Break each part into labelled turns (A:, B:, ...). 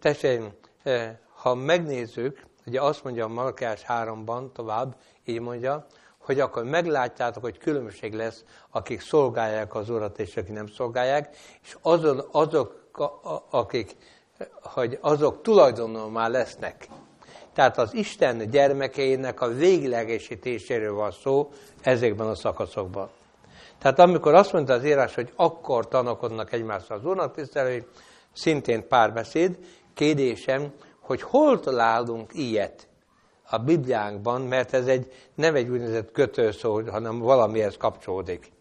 A: Testeim, ha megnézzük, ugye azt mondja a Malkás 3-ban tovább, így mondja, hogy akkor meglátjátok, hogy különbség lesz, akik szolgálják az Urat, és akik nem szolgálják, és azon, azok, akik, hogy azok tulajdonul már lesznek. Tehát az Isten gyermekeinek a véglegesítéséről van szó ezekben a szakaszokban. Tehát amikor azt mondta az írás, hogy akkor tanakodnak egymással az Úrnak tisztelői, szintén párbeszéd, kérdésem, hogy hol találunk ilyet a Bibliánkban, mert ez egy, nem egy úgynevezett kötőszó, hanem valamihez kapcsolódik.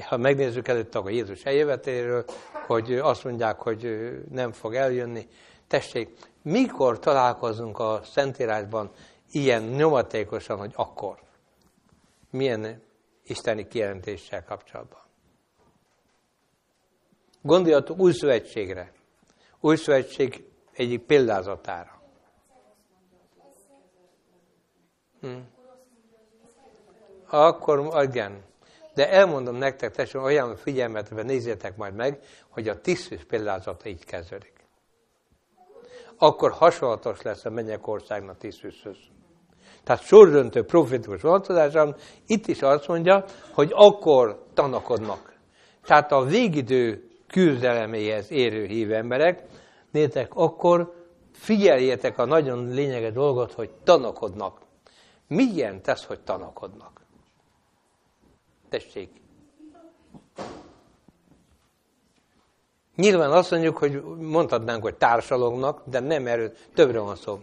A: Ha megnézzük előtt a Jézus eljövetéről, hogy azt mondják, hogy nem fog eljönni, tessék, mikor találkozunk a Szentírásban ilyen nyomatékosan, hogy akkor? Milyen isteni kijelentéssel kapcsolatban? Gondoljatok új szövetségre. Új szövetség egyik példázatára. Hm. Akkor, igen. De elmondom nektek, tessék, olyan figyelmetben nézzétek majd meg, hogy a tisztus példázata így kezdődik. Akkor hasonlatos lesz a mennyek országnak tisztushöz. Tehát sordöntő profitikus vonatkozáson itt is azt mondja, hogy akkor tanakodnak. Tehát a végidő küzdeleméhez érő hív emberek, nétek, akkor figyeljétek a nagyon lényeges dolgot, hogy tanakodnak. Milyen tesz, hogy tanakodnak? Tessék. Nyilván azt mondjuk, hogy mondhatnánk, hogy társalognak, de nem erről, többre van szó.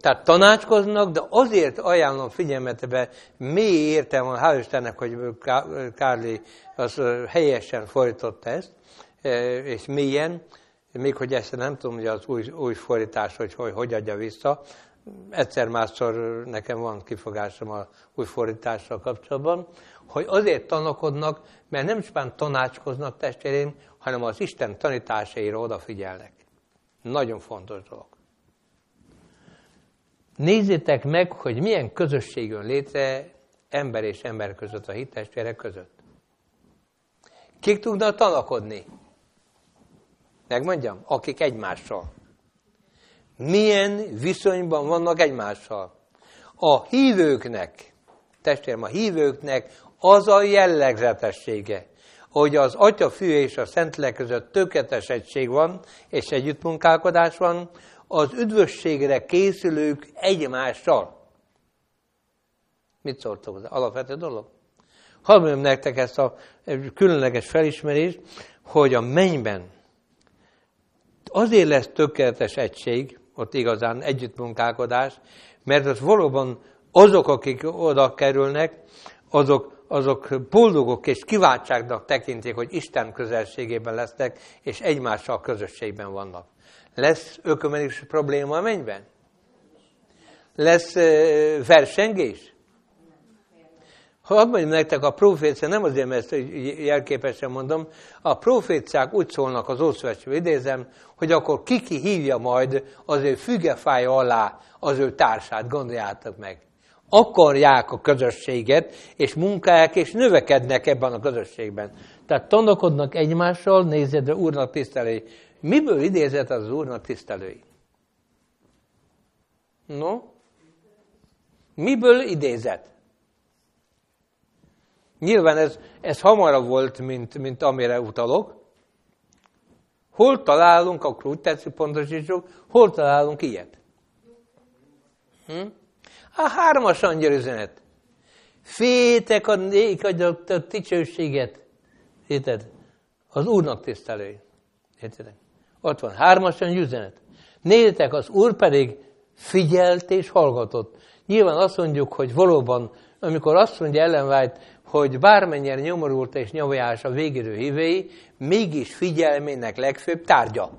A: Tehát tanácskoznak, de azért ajánlom figyelmetbe, mély értelme van, hál' Istennek, hogy Kárli az helyesen fordította ezt, és mélyen, még hogy ezt nem tudom, hogy az új, új fordítás, hogy, hogy hogy adja vissza, egyszer-másszor nekem van kifogásom a új fordítással kapcsolatban, hogy azért tanakodnak, mert nem csupán tanácskoznak testvérén, hanem az Isten tanításaira odafigyelnek. Nagyon fontos dolog. Nézzétek meg, hogy milyen közösség jön létre ember és ember között, a hittestvérek között. Kik tudnak tanakodni? Megmondjam, akik egymással. Milyen viszonyban vannak egymással? A hívőknek, testvérem, a hívőknek az a jellegzetessége, hogy az Atya, Fű és a Szentlélek között tökéletes egység van, és együttmunkálkodás van, az üdvösségre készülők egymással. Mit szóltok hozzá? Alapvető dolog. Hadd mondjam nektek ezt a különleges felismerést, hogy a mennyben azért lesz tökéletes egység, ott igazán együttmunkálkodás, mert az valóban azok, akik oda kerülnek, azok, azok boldogok és kiváltságnak tekintik, hogy Isten közelségében lesznek, és egymással közösségben vannak. Lesz ökumenikus probléma a mennyben? Lesz versengés? Ha azt mondjam nektek, a profécia, nem azért, mert ezt jelképesen mondom, a proféciák úgy szólnak az Ószövetség idézem, hogy akkor kiki hívja majd az ő fügefája alá az ő társát, gondoljátok meg. Akarják a közösséget, és munkálják, és növekednek ebben a közösségben. Tehát tanakodnak egymással, nézzed, de úrnak tisztelői. Miből idézett az úrnak tisztelői? No? Miből idézett? Nyilván ez, ez hamarabb volt, mint, mint amire utalok. Hol találunk, akkor úgy tetszik pontosítsuk, hol találunk ilyet? Hm? A hármas angyal üzenet. Fétek a nék adott a dicsőséget. Érted? Az Úrnak tisztelői. Érted? Ott van hármas angyal üzenet. Nézzétek, az Úr pedig figyelt és hallgatott. Nyilván azt mondjuk, hogy valóban, amikor azt mondja Ellen White, hogy bármennyire nyomorult és nyomjás a végérő hívei, mégis figyelmének legfőbb tárgya.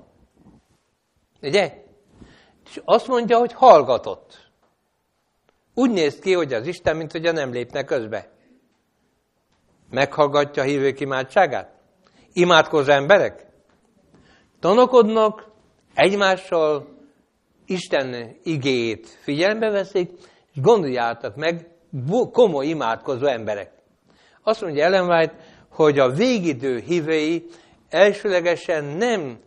A: Ugye? És azt mondja, hogy hallgatott. Úgy néz ki, hogy az Isten, mint hogyha nem lépne közbe. Meghallgatja a hívők imádságát? Imádkozó emberek? Tanakodnak, egymással Isten igéjét figyelembe veszik, és gondoljátok meg, komoly imádkozó emberek. Azt mondja Ellen White, hogy a végidő hívei elsőlegesen nem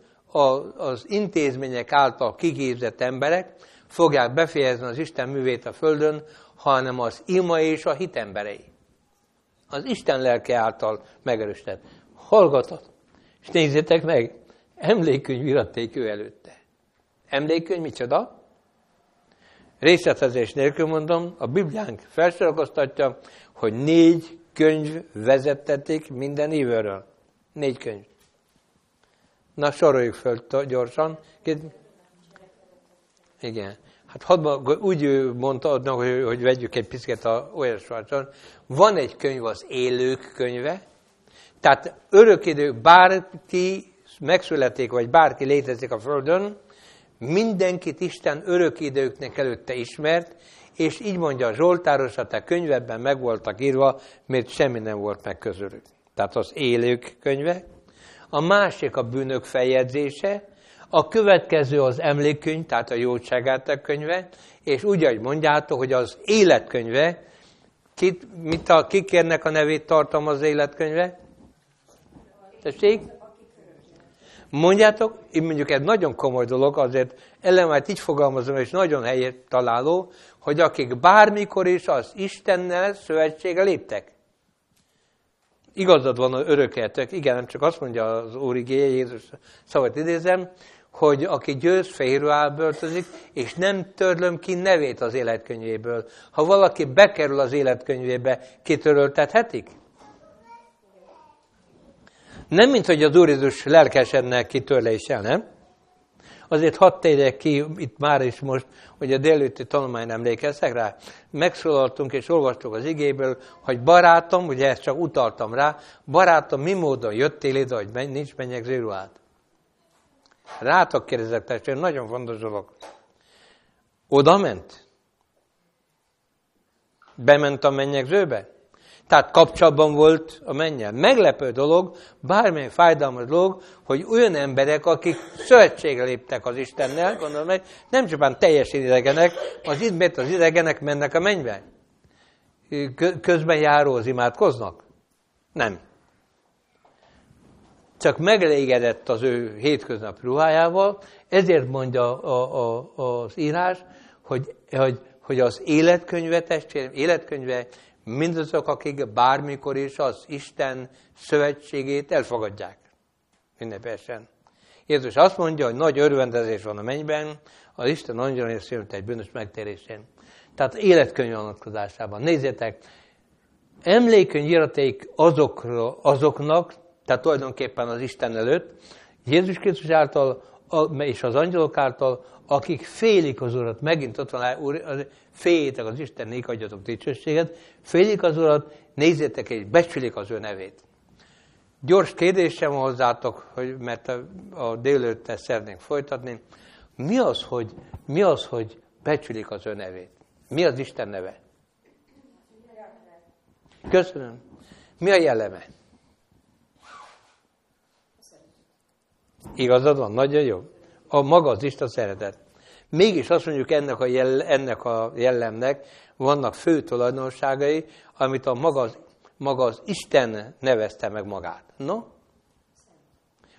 A: az intézmények által kiképzett emberek fogják befejezni az Isten művét a Földön, hanem az ima és a hit emberei. Az Isten lelke által megerősített. Hallgatott. És nézzétek meg, emlékkönyv iratték előtte. Emlékkönyv micsoda? Részletezés nélkül mondom, a Bibliánk felsorakoztatja, hogy négy könyv vezettetik minden évről. Négy könyv. Na, soroljuk föl gyorsan. Igen. Hát hadd, úgy mondta, hogy, hogy vegyük egy picit a olyasvácson. Van egy könyv, az élők könyve, tehát örökidő, bárki megszületik, vagy bárki létezik a Földön, mindenkit Isten örökidőknek előtte ismert, és így mondja a Zsoltáros, a te könyvebben meg voltak írva, mert semmi nem volt meg közülük. Tehát az élők könyve. A másik a bűnök feljegyzése, a következő az emlékkönyv, tehát a jóságát könyve, és úgy, ahogy mondjátok, hogy az életkönyve, kit, mit a, kikérnek a nevét tartom az életkönyve? Tessék? Mondjátok, én mondjuk egy nagyon komoly dolog, azért ellenvált így fogalmazom, és nagyon helyet találó, hogy akik bármikor is az Istennel szövetsége léptek. Igazad van, hogy örökeltek, igen, nem csak azt mondja az Úr igéje, Jézus szavat idézem, hogy aki győz, fehérruhá böltözik, és nem törlöm ki nevét az életkönyvéből. Ha valaki bekerül az életkönyvébe, kitöröltethetik? Nem, mint hogy az Úr Jézus lelkesedne kitörléssel, nem? Azért hadd tegyek ki itt már is most, hogy a délőtti tanulmány emlékeztek rá. Megszólaltunk és olvastuk az igéből, hogy barátom, ugye ezt csak utaltam rá, barátom, mi módon jöttél ide, hogy nincs mennyegző ruhád? Rátok kérdezek, testvérem, nagyon fontos dolog. Oda ment? Bement a mennyegzőbe? Tehát kapcsolatban volt a mennyel. Meglepő dolog, bármilyen fájdalmas dolog, hogy olyan emberek, akik szövetségre léptek az Istennel, gondolom, hogy nem csupán teljesen idegenek, az idmét az idegenek mennek a mennybe. Közben járóz imádkoznak? Nem. Csak megelégedett az ő hétköznap ruhájával, ezért mondja a, a, az írás, hogy, hogy, hogy az életkönyve, testvérem, életkönyve mindazok, akik bármikor is az Isten szövetségét elfogadják. Ünnepesen. Jézus azt mondja, hogy nagy örvendezés van a mennyben, az Isten angyalon és szült egy bűnös megtérésén. Tehát életkönyv vonatkozásában. Nézzétek, emlékönyv iraték azokra, azoknak, tehát tulajdonképpen az Isten előtt, Jézus Krisztus által és az angyalok által, akik félik az Urat, megint ott van, féljétek az Istennek, adjatok dicsőséget, félik az Urat, nézzétek és becsülik az ő nevét. Gyors kérdésem hozzátok, hogy, mert a, a délőtte szeretnénk folytatni. Mi az, hogy, mi az, hogy becsülik az ő nevét? Mi az Isten neve? Köszönöm. Mi a jelleme? Igazad van, nagyon jó. A maga az Isten szeretet. Mégis azt mondjuk ennek a, jell, ennek a jellemnek vannak fő tulajdonságai, amit a maga maga az Isten nevezte meg magát. No?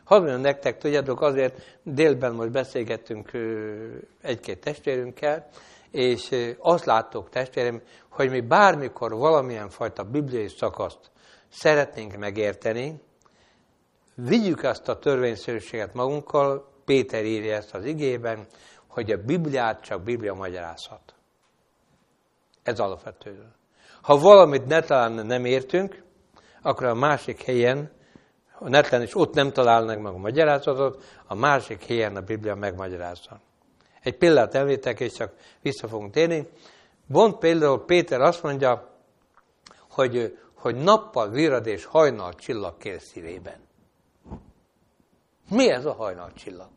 A: Hadd mondjam nektek, tudjátok, azért délben most beszélgettünk egy-két testvérünkkel, és azt láttuk testvérem, hogy mi bármikor valamilyen fajta bibliai szakaszt szeretnénk megérteni, vigyük azt a törvényszerűséget magunkkal, Péter írja ezt az igében, hogy a Bibliát csak Biblia magyarázhat. Ez alapvető. Ha valamit netán nem értünk, akkor a másik helyen, a netán is ott nem találnak meg a magyarázatot, a másik helyen a Biblia megmagyarázza. Egy példát elvétek, és csak vissza fogunk térni. Bont például Péter azt mondja, hogy, hogy nappal virad és hajnal csillag kér szívében. Mi ez a hajnal csillag?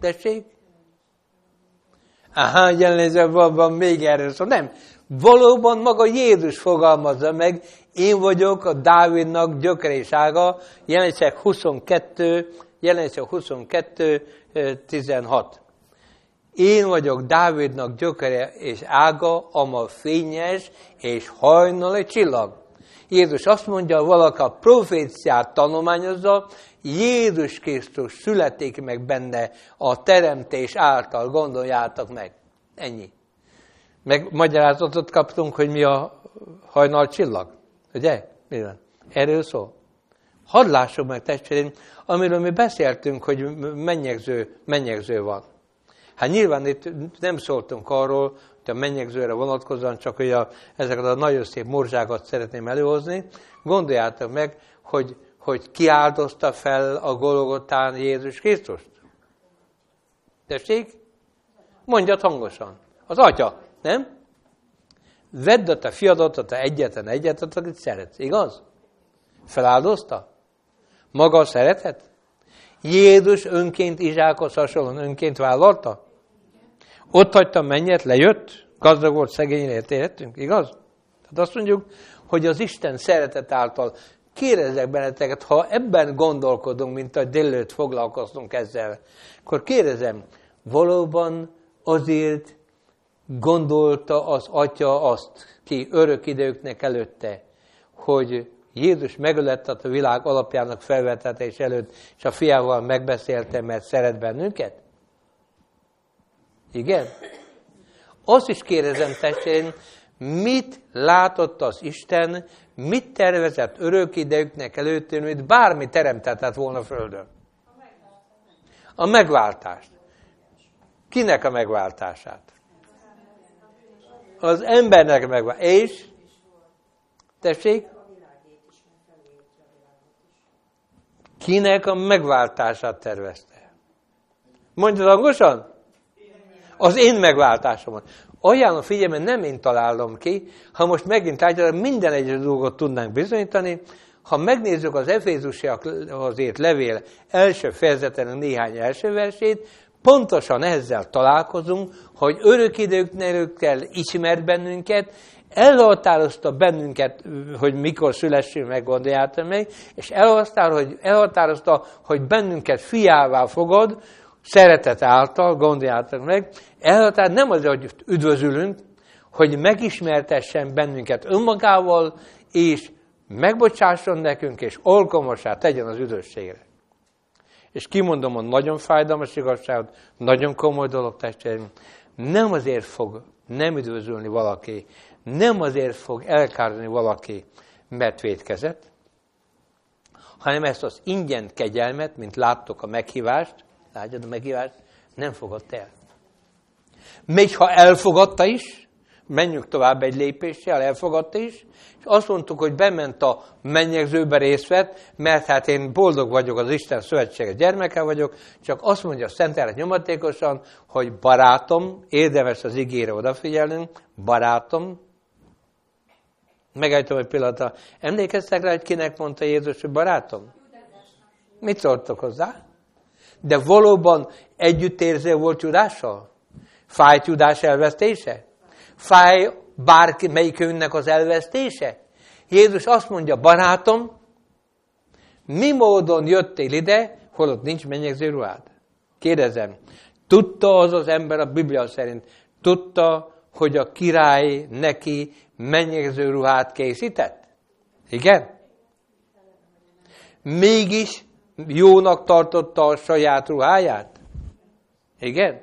A: Tessék? Aha, jelenléző van még erről szó. Nem. Valóban maga Jézus fogalmazza meg, én vagyok a Dávidnak gyökere és ága, jelenések 22, jelenések 22, 16. Én vagyok Dávidnak gyökere és ága, ama fényes és hajnali csillag. Jézus azt mondja, valaki a proféciát tanulmányozza, Jézus Krisztus születik meg benne a teremtés által, gondoljátok meg. Ennyi. Meg magyarázatot kaptunk, hogy mi a hajnal csillag. Ugye? Mi van? Erről szól. Hadd lássuk meg, testvérem, amiről mi beszéltünk, hogy mennyegző, mennyegző van. Hát nyilván itt nem szóltunk arról, hogy a mennyegzőre vonatkozóan, csak hogy a, ezeket a nagyon szép morzsákat szeretném előhozni. Gondoljátok meg, hogy, hogy ki áldozta fel a Golgotán Jézus Krisztust? Tessék? Mondjad hangosan. Az atya, nem? Vedd a te fiadat, a te egyetlen egyetet, akit szeretsz, igaz? Feláldozta? Maga szeretet? Jézus önként Izsákhoz hasonlóan önként vállalta? Ott hagyta mennyet, lejött, gazdag volt, szegényre értünk, igaz? Tehát azt mondjuk, hogy az Isten szeretet által kérdezek benneteket, ha ebben gondolkodunk, mint a délőtt foglalkoztunk ezzel, akkor kérdezem, valóban azért gondolta az atya azt, ki örök időknek előtte, hogy Jézus megölett a világ alapjának felvetetés előtt, és a fiával megbeszélte, mert szeret bennünket? Igen? Azt is kérdezem, testvérem, mit látott az Isten, mit tervezett örök idejüknek előtt, mint bármi teremtetett volna Földön? A megváltást. Kinek a megváltását? Az embernek megváltását. És? Tessék? Kinek a megváltását tervezte? Mondja hangosan? Az én megváltásomat. Ajánlom figyelme, nem én találom ki, ha most megint látjátok, minden egyes dolgot tudnánk bizonyítani, ha megnézzük az Efézusiak azért levél első fejezeten néhány első versét, pontosan ezzel találkozunk, hogy örök időknél ismert bennünket, elhatározta bennünket, hogy mikor szülessünk meg, gondoljátok meg, és elhatározta, hogy, elhatározta, hogy bennünket fiává fogod, szeretet által, gondoljátok meg, elhatározta nem az, hogy üdvözülünk, hogy megismertessen bennünket önmagával, és megbocsásson nekünk, és alkalmasá tegyen az üdvösségre. És kimondom a nagyon fájdalmas igazságot, nagyon komoly dolog, testvérim, nem azért fog nem üdvözölni valaki, nem azért fog elkárni valaki, mert védkezett, hanem ezt az ingyen kegyelmet, mint láttok a meghívást, látjad a meghívást, nem fogadta el. Még ha elfogadta is, menjünk tovább egy lépéssel, elfogadta is, és azt mondtuk, hogy bement a mennyegzőbe részt vett, mert hát én boldog vagyok, az Isten szövetsége gyermeke vagyok, csak azt mondja a Szent nyomatékosan, hogy barátom, érdemes az ígére odafigyelnünk, barátom, Megállítom egy pillanatra. Emlékeztek rá, hogy kinek mondta Jézus, hogy barátom? Mit szóltok hozzá? De valóban együttérző volt Judással? Fájt Judás elvesztése? Fáj bárki melyikünknek az elvesztése? Jézus azt mondja, barátom, mi módon jöttél ide, holott nincs mennyegző ruhád? Kérdezem, tudta az az ember a Biblia szerint, tudta, hogy a király neki mennyegző ruhát készített? Igen? Mégis jónak tartotta a saját ruháját? Igen?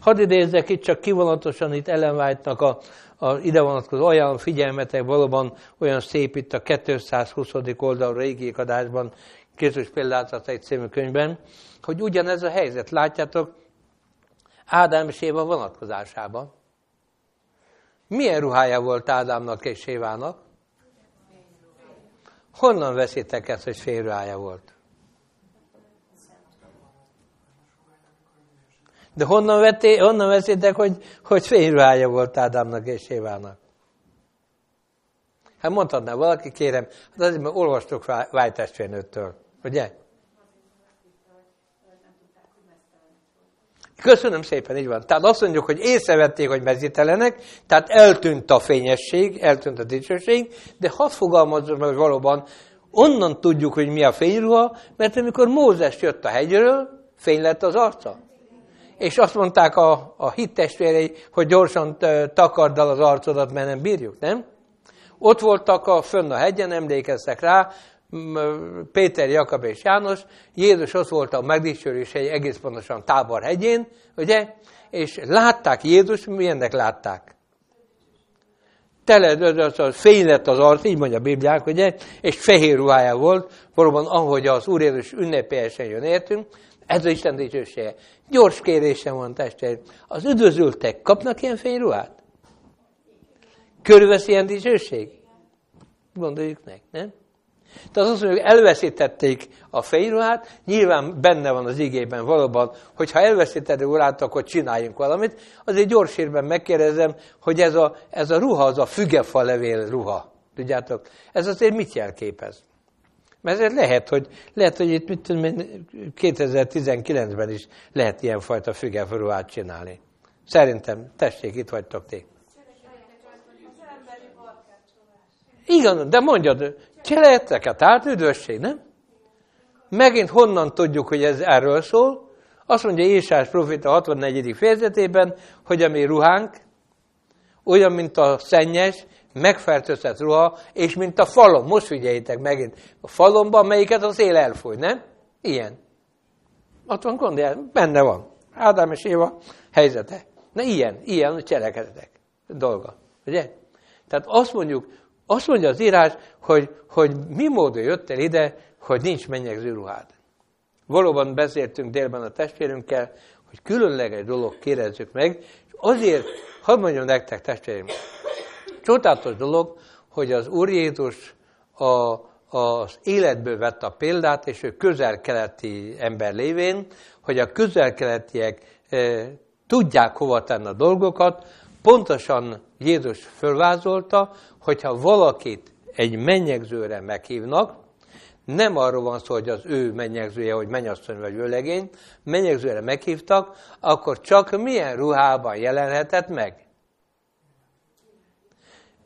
A: Hadd idézzek itt csak kivonatosan itt Ellen White-nak a, a ide vonatkozó olyan figyelmetek, valóban olyan szép itt a 220. oldal régi adásban, Krisztus példázat egy című könyvben, hogy ugyanez a helyzet, látjátok, Ádám és Éva vonatkozásában. Milyen ruhája volt Ádámnak és Évának? Honnan veszitek ezt, hogy félruhája volt? De honnan, vetté, honnan veszitek, hogy, hogy félruhája volt Ádámnak és Évának? Hát mondhatná valaki, kérem, hát azért, mert olvastok vájtestvérnőttől, ugye? Köszönöm szépen, így van. Tehát azt mondjuk, hogy észrevették, hogy mezítelenek, tehát eltűnt a fényesség, eltűnt a dicsőség, de hadd fogalmazzon meg valóban, onnan tudjuk, hogy mi a fényruha, mert amikor Mózes jött a hegyről, fény lett az arca. És azt mondták a, a hittestvérei, hogy gyorsan takard az arcodat, mert nem bírjuk, nem? Ott voltak a fönn a hegyen, emlékeztek rá, Péter, Jakab és János, Jézus ott volt a megdicsőrés egy egész pontosan tábor hegyén, ugye? És látták Jézus, milyennek látták? Tele, az, az, fény lett az arc, így mondja a Bibliák, ugye? És fehér ruhája volt, valóban ahogy az Úr Jézus ünnepélyesen jön értünk, ez az Isten dicsősége. Gyors kérésem van, testvér. Az üdvözültek kapnak ilyen fényruhát? Körülvesz ilyen dicsőség? Gondoljuk meg, nem? Tehát azt mondjuk, elveszítették a fényruhát, nyilván benne van az igében valóban, hogy ha elveszíted a ruhát, akkor csináljunk valamit. Azért gyors érben megkérdezem, hogy ez a, ez a ruha, az a fügefa levél ruha. Tudjátok, ez azért mit jelképez? Mert ez lehet, hogy, lehet, hogy itt mit tudom, 2019-ben is lehet ilyenfajta fügefa ruhát csinálni. Szerintem, tessék, itt vagytok ti. Igen, de mondjad, Cselekedeteket árt üdvösség, nem? Megint honnan tudjuk, hogy ez erről szól? Azt mondja Ésás profita 64. fejezetében, hogy a mi ruhánk olyan, mint a szennyes, megfertőzött ruha, és mint a falon. Most figyeljétek megint. A falomban, melyiket az él elfúj, nem? Ilyen. Ott van gond, benne van. Ádám és Éva helyzete. Na ilyen, ilyen a cselekedetek dolga. Ugye? Tehát azt mondjuk, azt mondja az írás, hogy, hogy mi módon jött el ide, hogy nincs mennyegző ruhád. Valóban beszéltünk délben a testvérünkkel, hogy különleges dolog kérezzük meg, és azért, hadd mondjam nektek testvérim, csodálatos dolog, hogy az Úr Jézus a, az életből vett a példát, és ő közel-keleti ember lévén, hogy a közel-keletiek e, tudják hova tenni a dolgokat, pontosan Jézus fölvázolta, hogyha valakit egy mennyegzőre meghívnak, nem arról van szó, hogy az ő mennyegzője, hogy mennyasszony vagy vőlegény, mennyegzőre meghívtak, akkor csak milyen ruhában jelenhetett meg?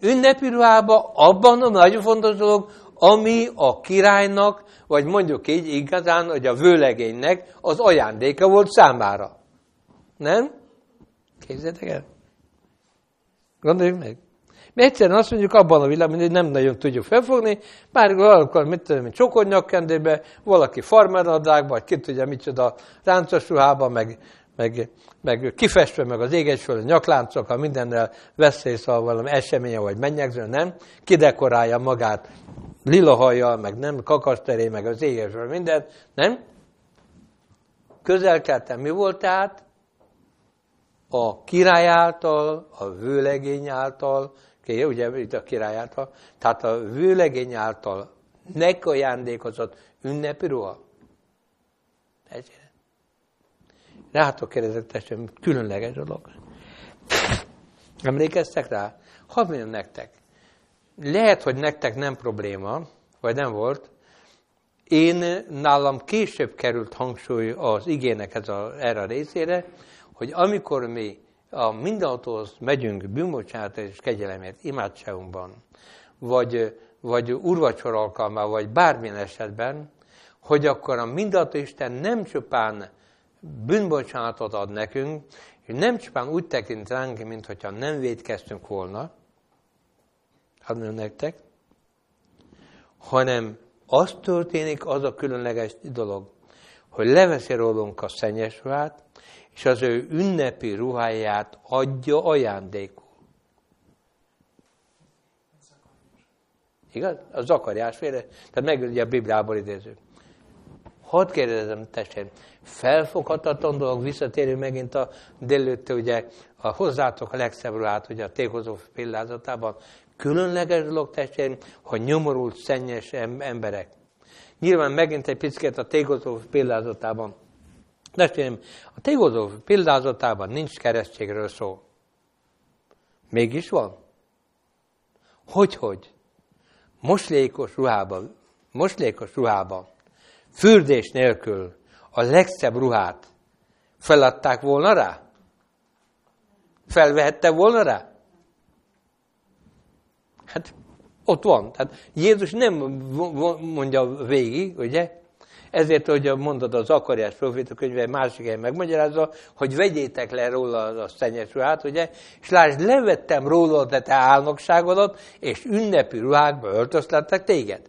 A: Ünnepi ruhában abban a nagyon fontos dolog, ami a királynak, vagy mondjuk így igazán, hogy a vőlegénynek az ajándéka volt számára. Nem? Képzeljétek el? Gondoljuk meg. Mi egyszerűen azt mondjuk abban a világban, hogy nem nagyon tudjuk felfogni, már valakor, mit tudom, csokor nyakkendőbe, valaki farmernadrágba, vagy ki tudja micsoda ráncos ruhába, meg, meg, meg kifestve meg az égesföld nyakláncokkal, mindennel veszélyszal valami eseménye, vagy mennyegző, nem? Kidekorálja magát lila hajjal, meg nem, kakaszteré, meg az égesföld, minden, nem? Közelkeltem mi volt tehát? A király által, a vőlegény által, ugye itt a király által, tehát a vőlegény által nek ajándékozott ünnepi ruha. Egyre. Rátok kérdezek, testvérem, különleges dolog. Emlékeztek rá? Hadd mondjam nektek. Lehet, hogy nektek nem probléma, vagy nem volt. Én nálam később került hangsúly az igének ez a, erre a részére, hogy amikor mi a mindenhatóhoz megyünk bűnbocsánat és kegyelemért imádságunkban, vagy, vagy urvacsor alkalmával, vagy bármilyen esetben, hogy akkor a mindenható Isten nem csupán bűnbocsánatot ad nekünk, és nem csupán úgy tekint ránk, mint nem védkeztünk volna, hadd nektek, hanem az történik, az a különleges dolog, hogy leveszi rólunk a szennyes ruhát, és az ő ünnepi ruháját adja ajándékul. Igaz? A Zakariás féle. Tehát meg ugye a Bibliából idéző. Hadd kérdezem, testvérem, felfoghatatlan dolog, visszatérő megint a délőtte, ugye a hozzátok a legszebb ruhát, ugye a tékozó példázatában. Különleges dolog, testvérem, hogy nyomorult, szennyes emberek. Nyilván megint egy picit a tékozó példázatában Testvérem, a tégodó példázatában nincs keresztségről szó. Mégis van. Hogy-hogy? Moslékos ruhában, moslékos ruhában, fürdés nélkül a legszebb ruhát feladták volna rá? Felvehette volna rá? Hát ott van. Tehát Jézus nem mondja végig, ugye? Ezért, hogy mondod az Akariás proféta könyve másik helyen megmagyarázza, hogy vegyétek le róla a szennyes ruhát, ugye? És lásd, levettem róla a te álnokságodat, és ünnepi ruhákba öltöztettek téged.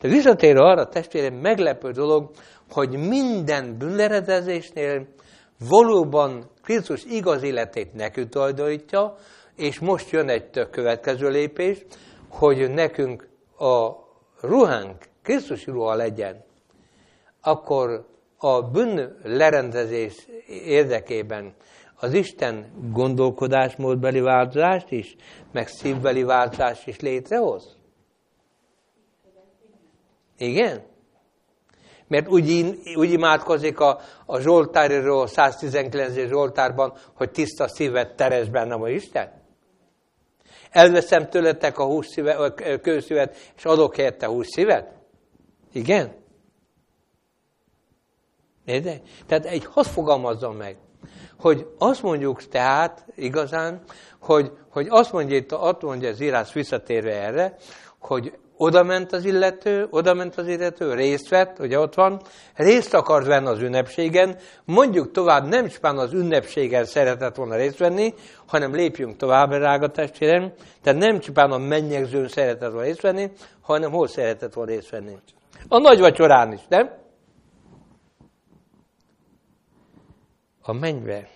A: De visszatérve arra, testvérem, meglepő dolog, hogy minden bűnleredezésnél valóban Krisztus igaz életét nekünk tulajdonítja, és most jön egy tök következő lépés, hogy nekünk a ruhánk Krisztus ruha legyen, akkor a bűn lerendezés érdekében az Isten gondolkodásmódbeli változást is, meg szívbeli változást is létrehoz? Igen? Mert úgy, úgy imádkozik a, a Zsoltáriról, 119. Zsoltárban, hogy tiszta szívet teres bennem a Isten? Elveszem tőletek a, hús szíve, a kőszívet, és adok helyette hús szívet? Igen? Érde? Tehát egy, hadd fogalmazzam meg, hogy azt mondjuk tehát igazán, hogy, hogy azt mondja, azt mondja az írás visszatérve erre, hogy oda ment az illető, oda ment az illető, részt vett, ugye ott van, részt akart venni az ünnepségen, mondjuk tovább nem csupán az ünnepségen szeretett volna részt venni, hanem lépjünk tovább, rága testvérem, tehát nem csupán a mennyegzőn szeretett volna részt venni, hanem hol szeretett volna részt venni. A nagy vacsorán is, nem? A mennybe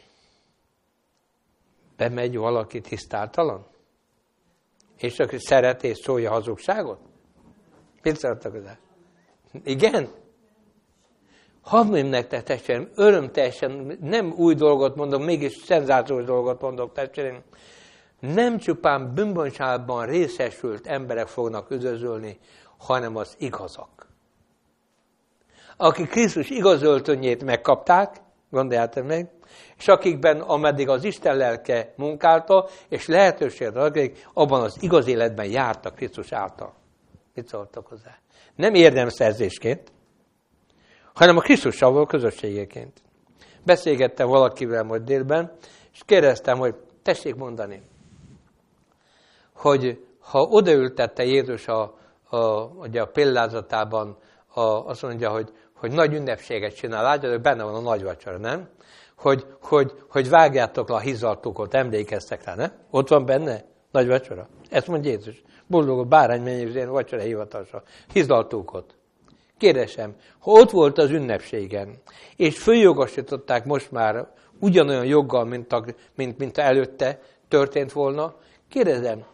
A: bemegy valaki tisztáltalan? És aki szeret és szólja hazugságot? Szerettek az Igen? Hadd nektek, testvérem, örömteljesen, nem új dolgot mondok, mégis szenzációs dolgot mondok, testvérem. Nem csupán bűnbonságban részesült emberek fognak üdvözölni, hanem az igazak. Akik Krisztus igazöltönyét megkapták, gondoljátok meg, és akikben, ameddig az Isten lelke munkálta, és lehetőséget adják, abban az igaz életben jártak Krisztus által. Mit szóltak hozzá? Nem érdemszerzésként, hanem a Krisztussal való közösségeként. Beszélgettem valakivel majd délben, és kérdeztem, hogy tessék mondani, hogy ha odaültette Jézus a, a, ugye a példázatában, a, azt mondja, hogy, hogy nagy ünnepséget csinál, látja, hogy benne van a nagy vacsora, nem? Hogy, hogy, hogy vágjátok le a hizaltókot, emlékeztek rá, ne? Ott van benne nagy vacsora. Ezt mondja Jézus boldog a bárány mennyegzően vacsora hivatása. Hizlaltókot. Kérdésem, ha ott volt az ünnepségen, és följogosították most már ugyanolyan joggal, mint, a, mint, mint előtte történt volna, kérdezem,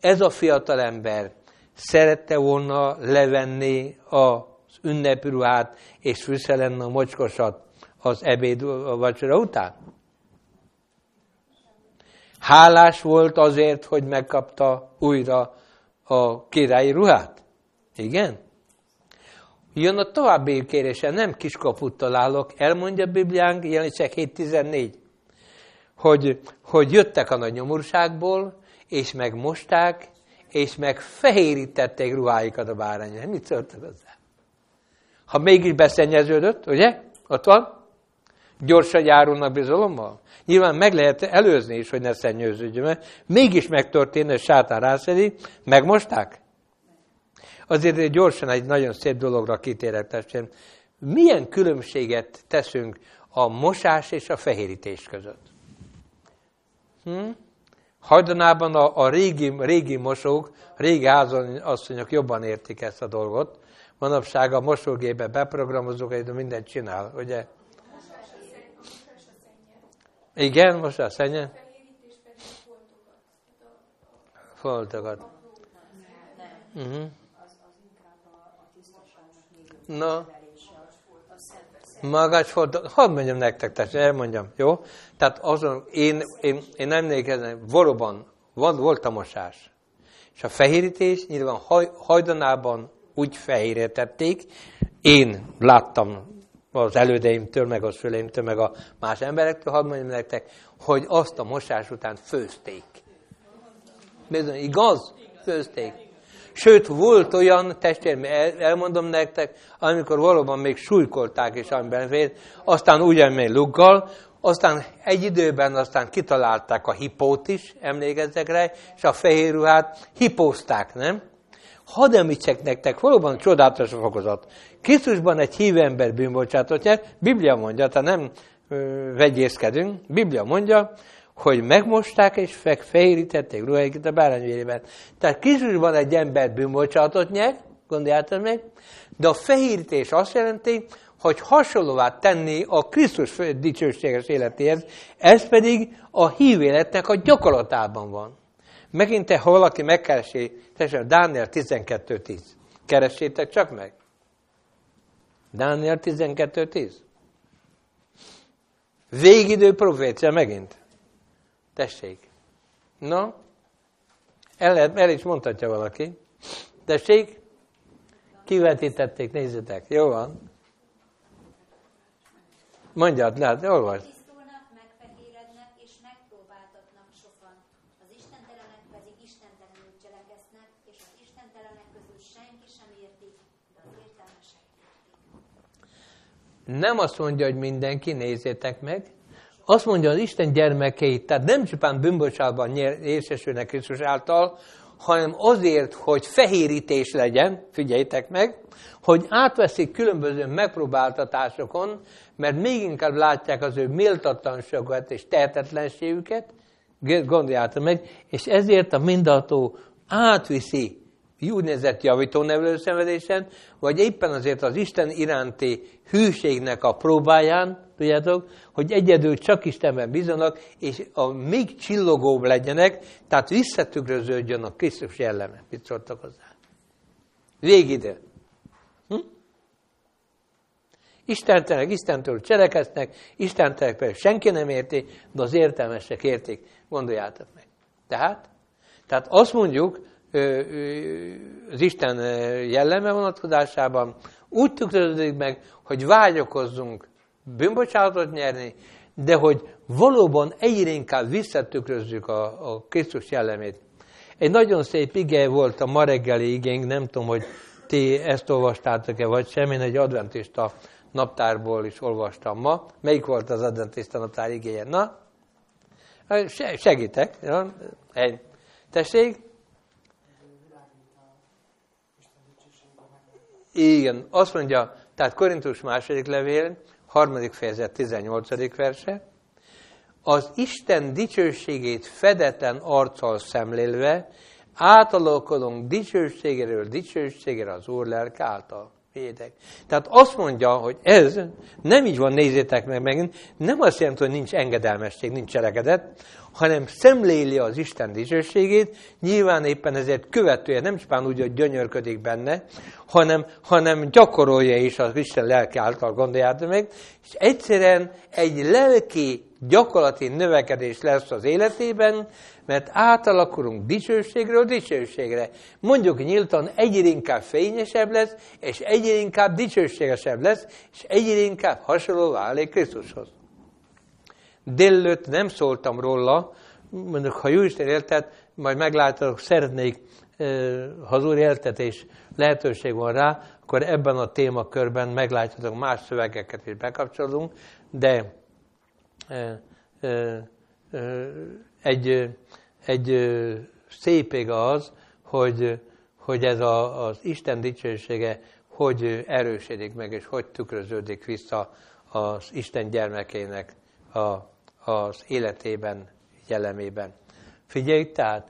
A: ez a fiatal ember szerette volna levenni az ünnepi ruhát, és fűszelenni a mocskosat az ebéd a vacsora után? Hálás volt azért, hogy megkapta újra a királyi ruhát? Igen? Jön a további kérése, nem kiskaput találok, elmondja a Bibliánk, jelenések 7.14, hogy, hogy jöttek a nagy nyomorúságból, és megmosták, és megfehérítették ruháikat a bárányra. Mit szóltak hozzá? Ha mégis beszennyeződött, ugye? Ott van? Gyorsan járulnak bizalommal? Nyilván meg lehet előzni is, hogy ne szennyőződjön, mert mégis megtörténne, sátán rászedi, megmosták? Azért gyorsan egy nagyon szép dologra kitérek, testvérem. Milyen különbséget teszünk a mosás és a fehérítés között? Hm? Hajdanában a, a régi, régi mosók, régi asszonyok jobban értik ezt a dolgot. Manapság a mosógébe beprogramozunk, hogy mindent csinál, ugye? Igen, most a szenye? Foltokat. Uh-huh. Na, magas volt, hadd mondjam nektek, tehát elmondjam, jó? Tehát azon, én, én, én emlékezem, valóban van, volt a mosás. És a fehérítés nyilván haj, hajdanában úgy fehérítették, én láttam az elődeimtől, meg a szüleimtől, meg a más emberektől, hadd mondjam nektek, hogy azt a mosás után főzték. Bizony, igaz? Főzték. Sőt, volt olyan, testvérem, elmondom nektek, amikor valóban még súlykolták is amiben fél, aztán ugyanúgy luggal, aztán egy időben aztán kitalálták a hipót is, emlékezzek rá, és a fehér ruhát hipózták, nem? Hadd említsek nektek, valóban csodálatos fokozat. Krisztusban egy hívő ember bűnbocsátot nyer, Biblia mondja, tehát nem ö, vegyészkedünk, Biblia mondja, hogy megmosták és fehérítették ruháikat a bárányvérében. Tehát Krisztusban egy ember bűnbocsátot nyer, gondoljátok meg, de a fehérítés azt jelenti, hogy hasonlóvá tenni a Krisztus dicsőséges életéhez, ez pedig a hívéletnek a gyakorlatában van. Megint, ha valaki megkeresi, tessék, Dániel 12.10. Keressétek csak meg. Dániel 12.10. Végidő profécia megint. Tessék. Na, el, lehet, el is mondhatja valaki. Tessék, kivetítették, nézzétek. Jó van. Mondjad, lehet, olvasd.
B: Tisztulnak, megfehérednek és megpróbáltatnak sokan. Az istentelenek pedig istentelenül cselekednek, és az istentelenek közül senki sem érti, de az értelmesek értik.
A: Nem azt mondja, hogy mindenki, nézzétek meg. Azt mondja az Isten gyermekeit, tehát nem csupán bűnbocsátban részesülnek Krisztus által, hanem azért, hogy fehérítés legyen, figyeljétek meg, hogy átveszik különböző megpróbáltatásokon, mert még inkább látják az ő méltatlanságokat és tehetetlenségüket, gondoljátok meg, és ezért a mindató átviszi úgynevezett javító nevelő szenvedésen, vagy éppen azért az Isten iránti hűségnek a próbáján, tudjátok, hogy egyedül csak Istenben bízanak, és a még csillogóbb legyenek, tehát visszatükröződjön a Krisztus jelleme. Mit szóltak hozzá? Végidő. Hm? Istentelenek Istentől cselekeznek, Istentelenek pedig senki nem érti, de az értelmesek értik. Gondoljátok meg. Tehát, tehát azt mondjuk, az Isten jelleme vonatkozásában úgy tükröződik meg, hogy vágyakozzunk bűnbocsánatot nyerni, de hogy valóban egyre inkább visszatükrözzük a, a Krisztus jellemét. Egy nagyon szép ige volt a ma reggeli igénk, nem tudom, hogy ti ezt olvastátok-e vagy sem, én egy adventista naptárból is olvastam ma. Melyik volt az adventista naptár igéje? Na? Segítek. Egy. Tessék? Igen, azt mondja, tehát Korintus második levél, harmadik fejezet, 18. verse, az Isten dicsőségét fedetlen arccal szemlélve, átalakulunk dicsőségéről dicsőségére az Úr lelke által. Védek. Tehát azt mondja, hogy ez nem így van, nézzétek meg megint, nem azt jelenti, hogy nincs engedelmesség, nincs cselekedet, hanem szemléli az Isten dicsőségét, nyilván éppen ezért követője, nem csupán úgy, hogy gyönyörködik benne, hanem, hanem gyakorolja is az Isten lelki által, gondoljátok meg, és egyszerűen egy lelki gyakorlati növekedés lesz az életében, mert átalakulunk dicsőségről dicsőségre. Mondjuk nyíltan egyre inkább fényesebb lesz, és egyre inkább dicsőségesebb lesz, és egyre inkább hasonló válik Krisztushoz. Délőtt nem szóltam róla, mondjuk, ha Jóisten éltet, majd meglátok, szeretnék, ha az Úr éltet és lehetőség van rá, akkor ebben a témakörben meglátjátok, más szövegeket is bekapcsolunk, de egy, egy szép az, hogy, hogy ez a, az Isten dicsősége hogy erősödik meg, és hogy tükröződik vissza az Isten gyermekének a, az életében, jellemében. Figyelj, tehát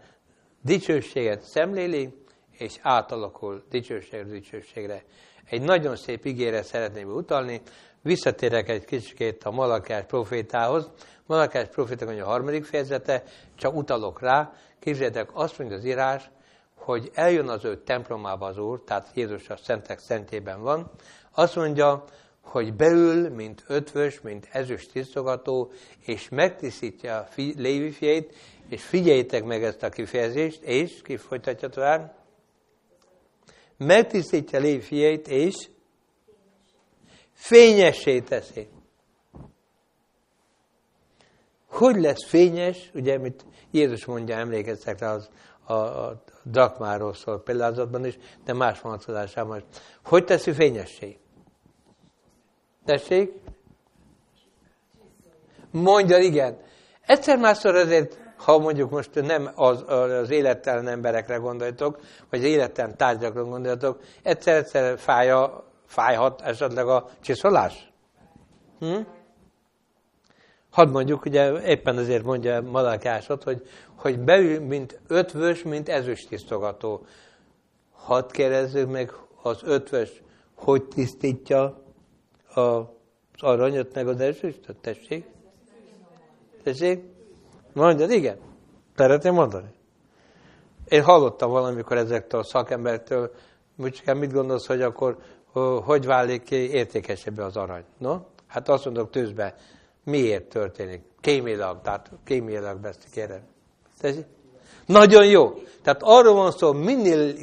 A: dicsőséget szemléli, és átalakul dicsőségre dicsőségre. Egy nagyon szép ígére szeretném utalni, visszatérek egy kicsit a Malakás profétához. Malakás proféta a harmadik fejezete, csak utalok rá, képzeljétek, azt mondja az írás, hogy eljön az ő templomába az Úr, tehát Jézus a szentek szentjében van, azt mondja, hogy beül, mint ötvös, mint ezüst tisztogató, és megtisztítja a fi, Lévi fiait, és figyeljétek meg ezt a kifejezést, és ki folytatja tovább, megtisztítja Lévi fiait, és fényessé teszi. Hogy lesz fényes, ugye, amit Jézus mondja, emlékeztek rá az, a, a drakmáról szól példázatban is, de más vonatkozásában is. Hogy teszi fényessé? Tessék? Mondja, igen. Egyszer másszor azért ha mondjuk most nem az, az élettelen emberekre gondoltok, vagy az élettelen tárgyakra gondoltok, egyszer-egyszer fája, fájhat esetleg a csiszolás? Hm? Hadd mondjuk, ugye éppen azért mondja Malakásot, hogy, hogy beül, mint ötvös, mint ezüstisztogató. Hadd kérdezzük meg az ötvös, hogy tisztítja az aranyat meg az ezüstöt, tessék? Tessék? Mondjad, igen. Szeretném mondani. Én hallottam valamikor ezektől a szakembertől, hogy mit gondolsz, hogy akkor hogy válik értékesebb az arany? No? Hát azt mondok tűzbe, miért történik? Kémiailag, tehát kémiailag beszélik erre. Tessék? Nagyon jó. Tehát arról van szó, minél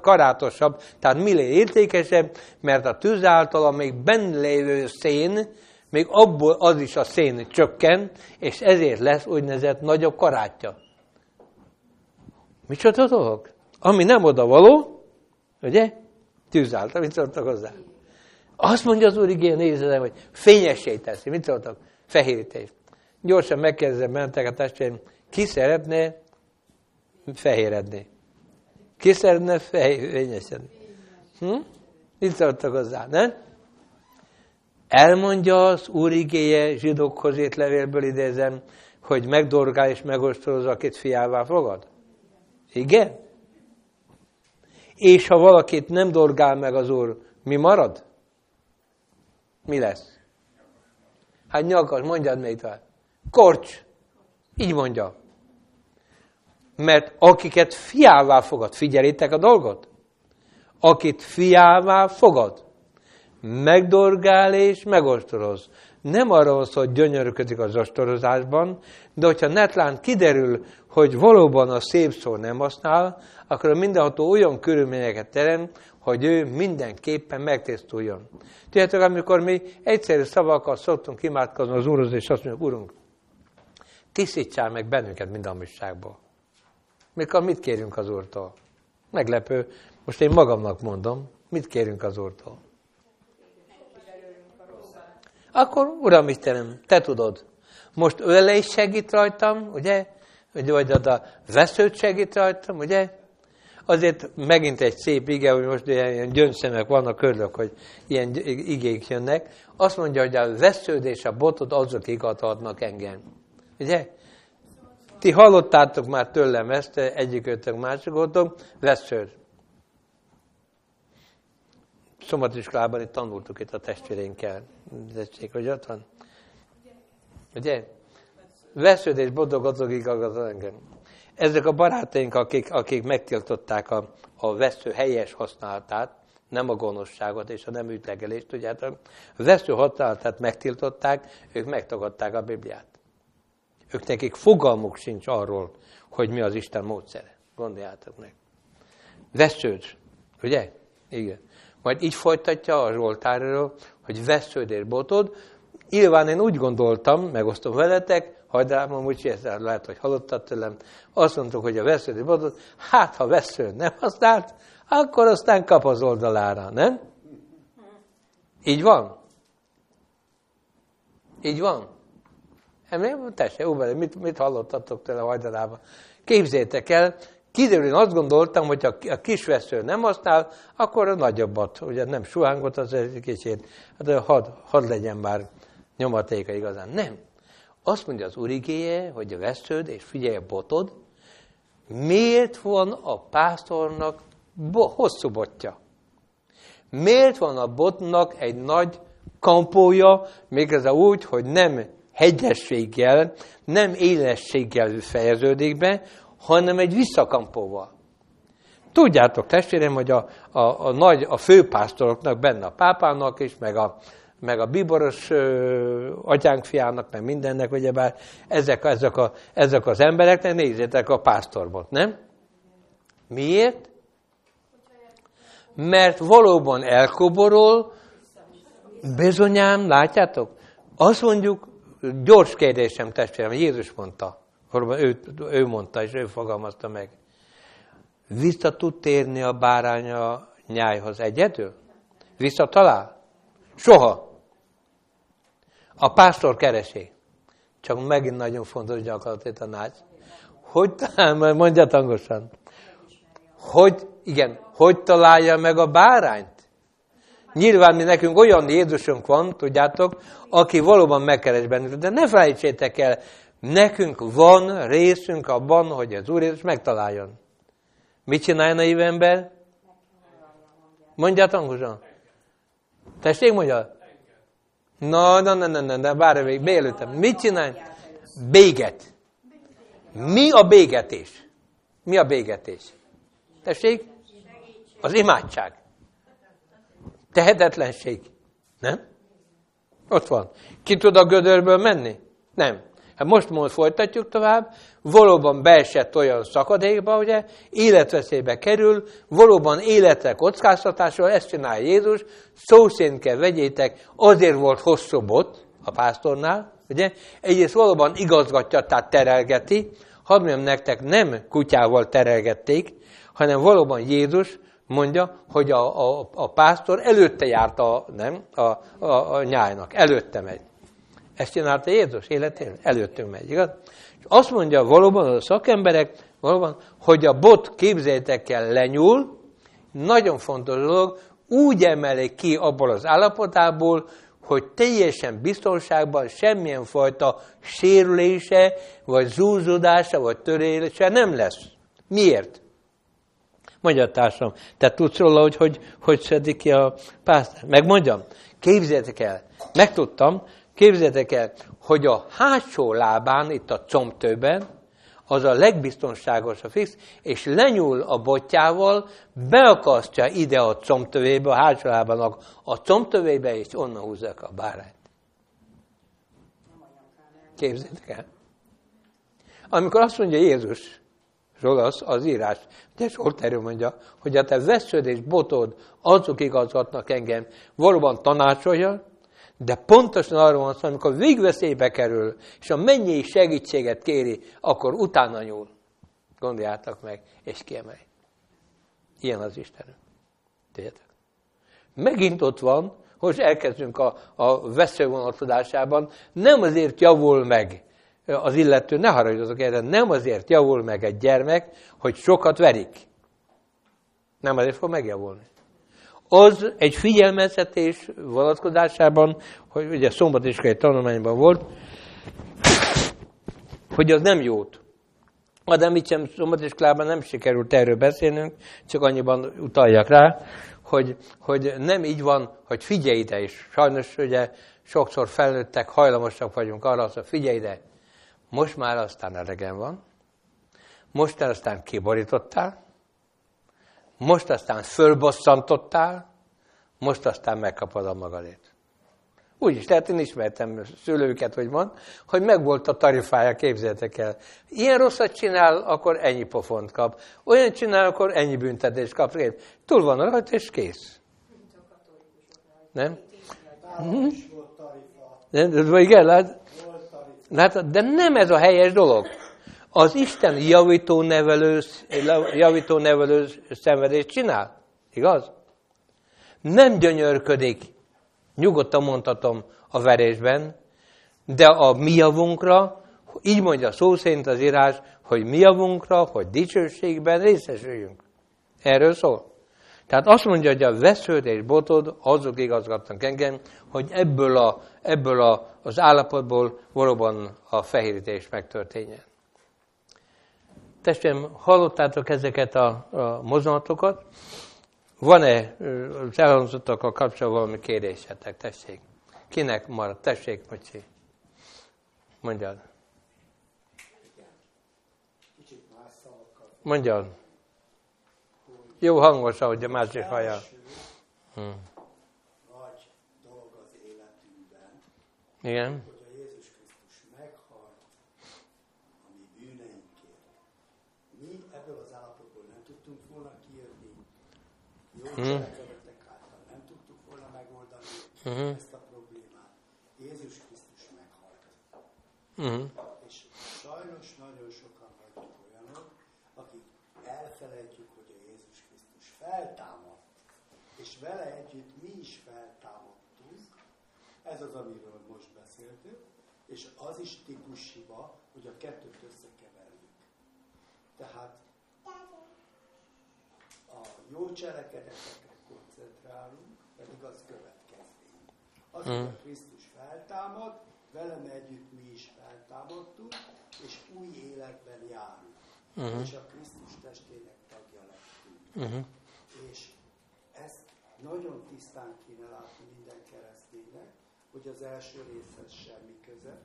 A: karátosabb, tehát minél értékesebb, mert a tűz által a még benne lévő szén, még abból az is a szén csökken, és ezért lesz úgynevezett nagyobb karátja. Micsoda dolog? Ami nem oda való, ugye? Tűz által, mit szóltak hozzá? Azt mondja az Úr igény, nézze hogy fényessé teszi. Mit szóltak? Fehérítés. Gyorsan megkérdezem, mentek a testvérim, ki szeretne fehéredni? Ki szeretne fényesedni? Hm? Mit szóltak hozzá, nem? Elmondja az Úr igéje zsidókhoz írt levélből idézem, hogy megdorgál és megostoroz, akit fiává fogad? Igen? És ha valakit nem dorgál meg az Úr, mi marad? Mi lesz? Hát nyakas, mondjad még tovább. Korcs. Így mondja. Mert akiket fiává fogad, figyeljétek a dolgot? Akit fiává fogad, megdorgál és megostoroz. Nem arra van hogy gyönyörködik az ostorozásban, de hogyha netlán kiderül, hogy valóban a szép szó nem használ, akkor mindenható olyan körülményeket teremt, hogy ő mindenképpen megtisztuljon. Tudjátok, amikor mi egyszerű szavakkal szoktunk imádkozni az Úrhoz, és azt mondjuk, Urunk, tisztítsál meg bennünket minden amisságból. Mikor mit kérünk az Úrtól? Meglepő. Most én magamnak mondom, mit kérünk az Úrtól? Akkor, Uram Istenem, Te tudod. Most öle is segít rajtam, ugye? Vagy a veszőt segít rajtam, ugye? Azért megint egy szép ige, hogy most ilyen gyöngyszemek vannak, örülök, hogy ilyen igék jönnek. Azt mondja, hogy a vesződ és a botod azok igathatnak engem. Ugye? Ti hallottátok már tőlem ezt, egyikőtök, másikotok, vesződ. Szombatiskolában itt tanultuk itt a testvéreinkkel. Tessék, hogy ott van? Ugye? Vesződ és boldog azok igazgat engem. Ezek a barátaink, akik, akik megtiltották a, a vesző helyes használatát, nem a gonoszságot és a nem ütlegelést, tudjátok, a vesző használatát megtiltották, ők megtagadták a Bibliát. Ők nekik fogalmuk sincs arról, hogy mi az Isten módszere. Gondoljátok meg. Vesződ, ugye? Igen. Majd így folytatja a Zsoltárról, hogy vesződ botod. Nyilván én úgy gondoltam, megosztom veletek, hajdrámom, úgyhogy ezt lehet, hogy hallottad tőlem, azt mondtuk, hogy a vesződ botot, hát ha vesző nem használt, akkor aztán kap az oldalára, nem? Így van? Így van? Emlékszem, tessék, Uber, mit, mit hallottatok tőle hajdanában? Képzétek el, kiderül, én azt gondoltam, hogy a, a kis vesző nem használ, akkor a nagyobbat, ugye nem suhángot, az egy kicsit, hát hadd had legyen már nyomatéka igazán. Nem. Azt mondja az urigéje, hogy a vesződ, és figyelj a botod, miért van a pásztornak bo- hosszú botja? Miért van a botnak egy nagy kampója, ez úgy, hogy nem hegyességgel, nem élességgel fejeződik be, hanem egy visszakampóval. Tudjátok, testvérem, hogy a, a, a nagy, a főpásztoroknak, benne a pápának is, meg a, meg a biboros ö, atyánk fiának, meg mindennek, ugyebár ezek, ezek, a, ezek az embereknek, nézzétek a pásztorbot, nem? Miért? Mert valóban elkoborol, bizonyám, látjátok? Azt mondjuk, gyors kérdésem testvérem, Jézus mondta, ő, ő mondta, és ő fogalmazta meg. Vissza tud térni a báránya nyájhoz egyedül? Visszatalál? Soha. A pásztor keresi. Csak megint nagyon fontos gyakorlati tanács. Hogy, mondja hangosan. Hogy, igen, hogy találja meg a bárányt? Nyilván mi nekünk olyan Jézusunk van, tudjátok, aki valóban megkeres bennünket. De ne felejtsétek el, nekünk van részünk abban, hogy az Úr Jézus megtaláljon. Mit csinálja a naiv ember? Mondját hangosan. Tessék, mondja. Na, na, na, na, na, na, várj még, bejelöltem. Mit csinálj? Béget. Mi a bégetés? Mi a bégetés? Tessék? Az imádság. Tehetetlenség. Nem? Ott van. Ki tud a gödörből menni? Nem. Hát most most folytatjuk tovább, valóban beesett olyan szakadékba, ugye, életveszélybe kerül, valóban életre kockáztatásról, ezt csinálja Jézus, szó szerint kell vegyétek, azért volt hosszú bot a pásztornál, ugye, egyrészt valóban igazgatja, tehát terelgeti, hadd mondjam nektek, nem kutyával terelgették, hanem valóban Jézus mondja, hogy a, a, a pásztor előtte járt a, nem, a, a, a nyájnak, előtte megy. Ezt csinálta Jézus életén? Előttünk megy, igaz? És azt mondja valóban a szakemberek, valóban, hogy a bot képzeljétek el lenyúl, nagyon fontos dolog, úgy emelik ki abból az állapotából, hogy teljesen biztonságban semmilyen fajta sérülése, vagy zúzódása, vagy törése nem lesz. Miért? Mondja a társam, te tudsz róla, hogy hogy, hogy szedik ki a pásztát? Megmondjam? Képzeljétek el, megtudtam, képzeljétek el, hogy a hátsó lábán, itt a combtőben, az a legbiztonságosabb fix, és lenyúl a botjával, beakasztja ide a combtövébe, a hátsó lábának a combtövébe, és onnan húzzák a bárányt. Képzeljétek el. Amikor azt mondja Jézus, róla az, az írás, de Zsolt erről mondja, hogy a te vesződ és botod, azok igazgatnak engem, valóban tanácsolja, de pontosan arról van szó, amikor végveszélybe kerül, és a mennyi segítséget kéri, akkor utána nyúl. Gondoljátok meg, és kiemel. Ilyen az Istenünk. Tudjátok? Megint ott van, hogy elkezdünk a, a veszővonatodásában, nem azért javul meg az illető, ne haragudjatok erre, nem azért javul meg egy gyermek, hogy sokat verik. Nem azért fog megjavulni az egy figyelmeztetés vonatkozásában, hogy ugye szombatiskai tanulmányban volt, hogy az nem jót. De mit sem szombatiskolában nem sikerült erről beszélnünk, csak annyiban utaljak rá, hogy, hogy nem így van, hogy figyelj ide is. Sajnos ugye sokszor felnőttek, hajlamosak vagyunk arra, hogy figyelj ide, most már aztán elegem van, most aztán kiborítottál, most aztán fölbosszantottál, most aztán megkapod a magadét. Úgy is lehet, én ismertem szülőket, hogy mond, hogy megvolt a tarifája, képzeljétek el. Ilyen rosszat csinál, akkor ennyi pofont kap. Olyan csinál, akkor ennyi büntetést kap. Túl van rajta, és kész. Nem? Nem? Igen, lát? Hát, de nem ez a helyes dolog az Isten javító nevelő, javító nevelő szenvedést csinál. Igaz? Nem gyönyörködik, nyugodtan mondhatom a verésben, de a mi javunkra, így mondja szó szerint az írás, hogy mi javunkra, hogy dicsőségben részesüljünk. Erről szól. Tehát azt mondja, hogy a vesződ és botod, azok igazgatnak engem, hogy ebből, a, ebből a, az állapotból valóban a fehérítés megtörténjen. Testvérem, hallottátok ezeket a, a mozdulatokat? Van-e az elhangzottakkal kapcsolatban valami kérésetek? Tessék. Kinek marad? Tessék, Mocsi. Mondjad. Mondjad. Jó hangos, ahogy a másik haja. Hmm. Igen.
C: uh-huh. által nem tudtuk volna megoldani uh-huh. ezt a problémát. Jézus Krisztus meghalt. Uh-huh. És sajnos nagyon sokan vagyunk olyanok, akik elfelejtjük, hogy a Jézus Krisztus feltámadt, és vele együtt mi is feltámadtunk. Ez az, amiről most beszéltünk. És az is tikus hiba, hogy a kettőt összekeverjük. Tehát a jó cselekedetekre koncentrálunk, pedig az következmény. Az, hogy a hmm. Krisztus feltámad, velem együtt mi is feltámadtunk, és új életben járunk. Uh-huh. És a Krisztus testének tagja lettünk. Uh-huh. És ezt nagyon tisztán kéne látni minden kereszténynek, hogy az első részhez semmi köze.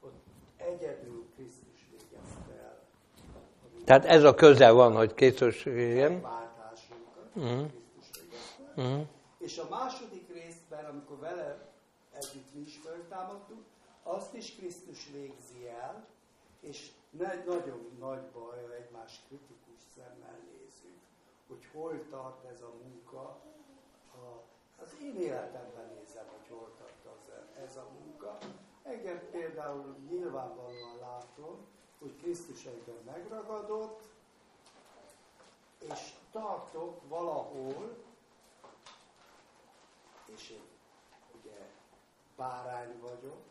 C: Ott egyedül Krisztus végezte el.
A: Tehát ez a köze van, hogy Krisztus
C: igen. Váltásunkat, uh-huh. Krisztus végezte. Uh-huh. És a második részben, amikor vele együtt mi is föltámadtunk, azt is Krisztus végzi el, és ne, nagyon nagy baj, ha egymás kritikus szemmel nézünk, hogy hol tart ez a munka. Ha az én életemben nézem, hogy hol tart az, ez a munka. Engem például nyilvánvalóan látom, hogy Krisztus egyben megragadott, és tartok valahol, és én ugye bárány vagyok,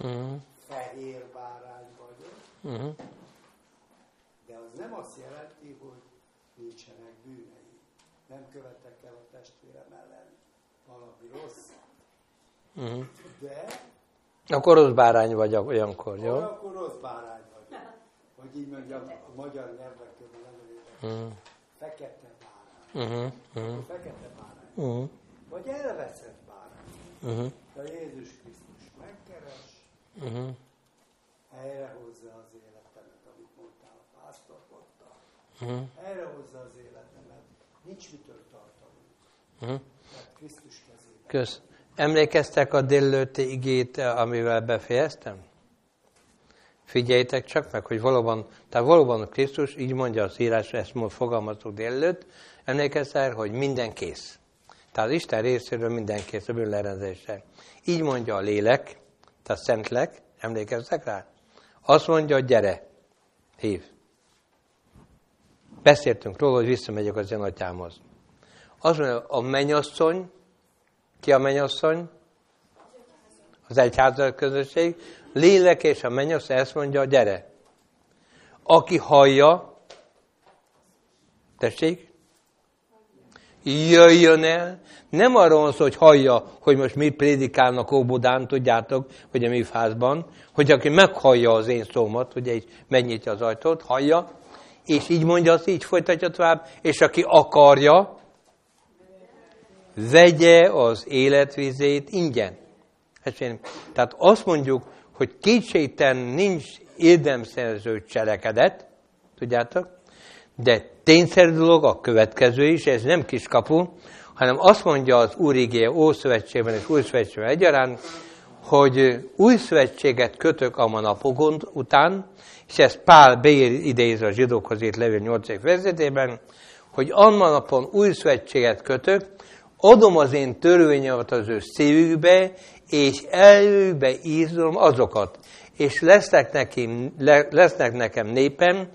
C: uh-huh. fehér bárány vagyok, uh-huh. de az nem azt jelenti, hogy nincsenek bűnei. Nem követek el a testvérem ellen valami rossz. Uh-huh. De...
A: Akkor rossz bárány vagy olyankor, jó?
C: Akkor rossz bárány vagy. Hogy így mondjam, a magyar nyelvben nem uh-huh. Fekete bárány. Uh-huh. Uh-huh. Fekete bárány. Uh-huh. Vagy elveszett bárány. Uh-huh. De Jézus Krisztus megkeres, uh-huh. helyrehozza az életemet, amit mondtál a pásztor mondta. Uh-huh. Helyrehozza az életemet, nincs mitől tartanunk. Uh-huh. Mert Krisztus kezében.
A: Kösz. Emlékeztek a délőtti igét, amivel befejeztem? Figyeljétek csak meg, hogy valóban, tehát valóban Krisztus, így mondja az írás, ezt fogalmaztuk délőtt, emlékeztek, hogy minden kész. Tehát az Isten részéről minden kész a bűnlerendezésre. Így mondja a lélek, tehát szentlek, emlékeztek rá? Azt mondja, gyere, hív. Beszéltünk róla, hogy visszamegyek az én atyámhoz. Mondja, a mennyasszony, ki a mennyasszony? Az egyházal közösség. Lélek és a mennyasszony ezt mondja, gyere. Aki hallja, tessék, jöjjön el. Nem arról van szó, hogy hallja, hogy most mit prédikálnak Óbudán, tudjátok, hogy a mi házban, hogy aki meghallja az én szómat, ugye így megnyitja az ajtót, hallja, és így mondja, az így folytatja tovább, és aki akarja, vegye az életvizét ingyen. Tehát azt mondjuk, hogy kétségten nincs érdemszerző cselekedet, tudjátok, de tényszerű dolog a következő is, ez nem kiskapu, hanem azt mondja az Úr igéje Ószövetségben és Új Szövetségben egyaránt, hogy új szövetséget kötök a napokon után, és ezt Pál beidéz a zsidókhoz írt levél 8. fejezetében, hogy annan napon új szövetséget kötök, adom az én törvényemet az ő szívükbe, és előbe ízom azokat, és lesznek, nekem, lesznek nekem népem,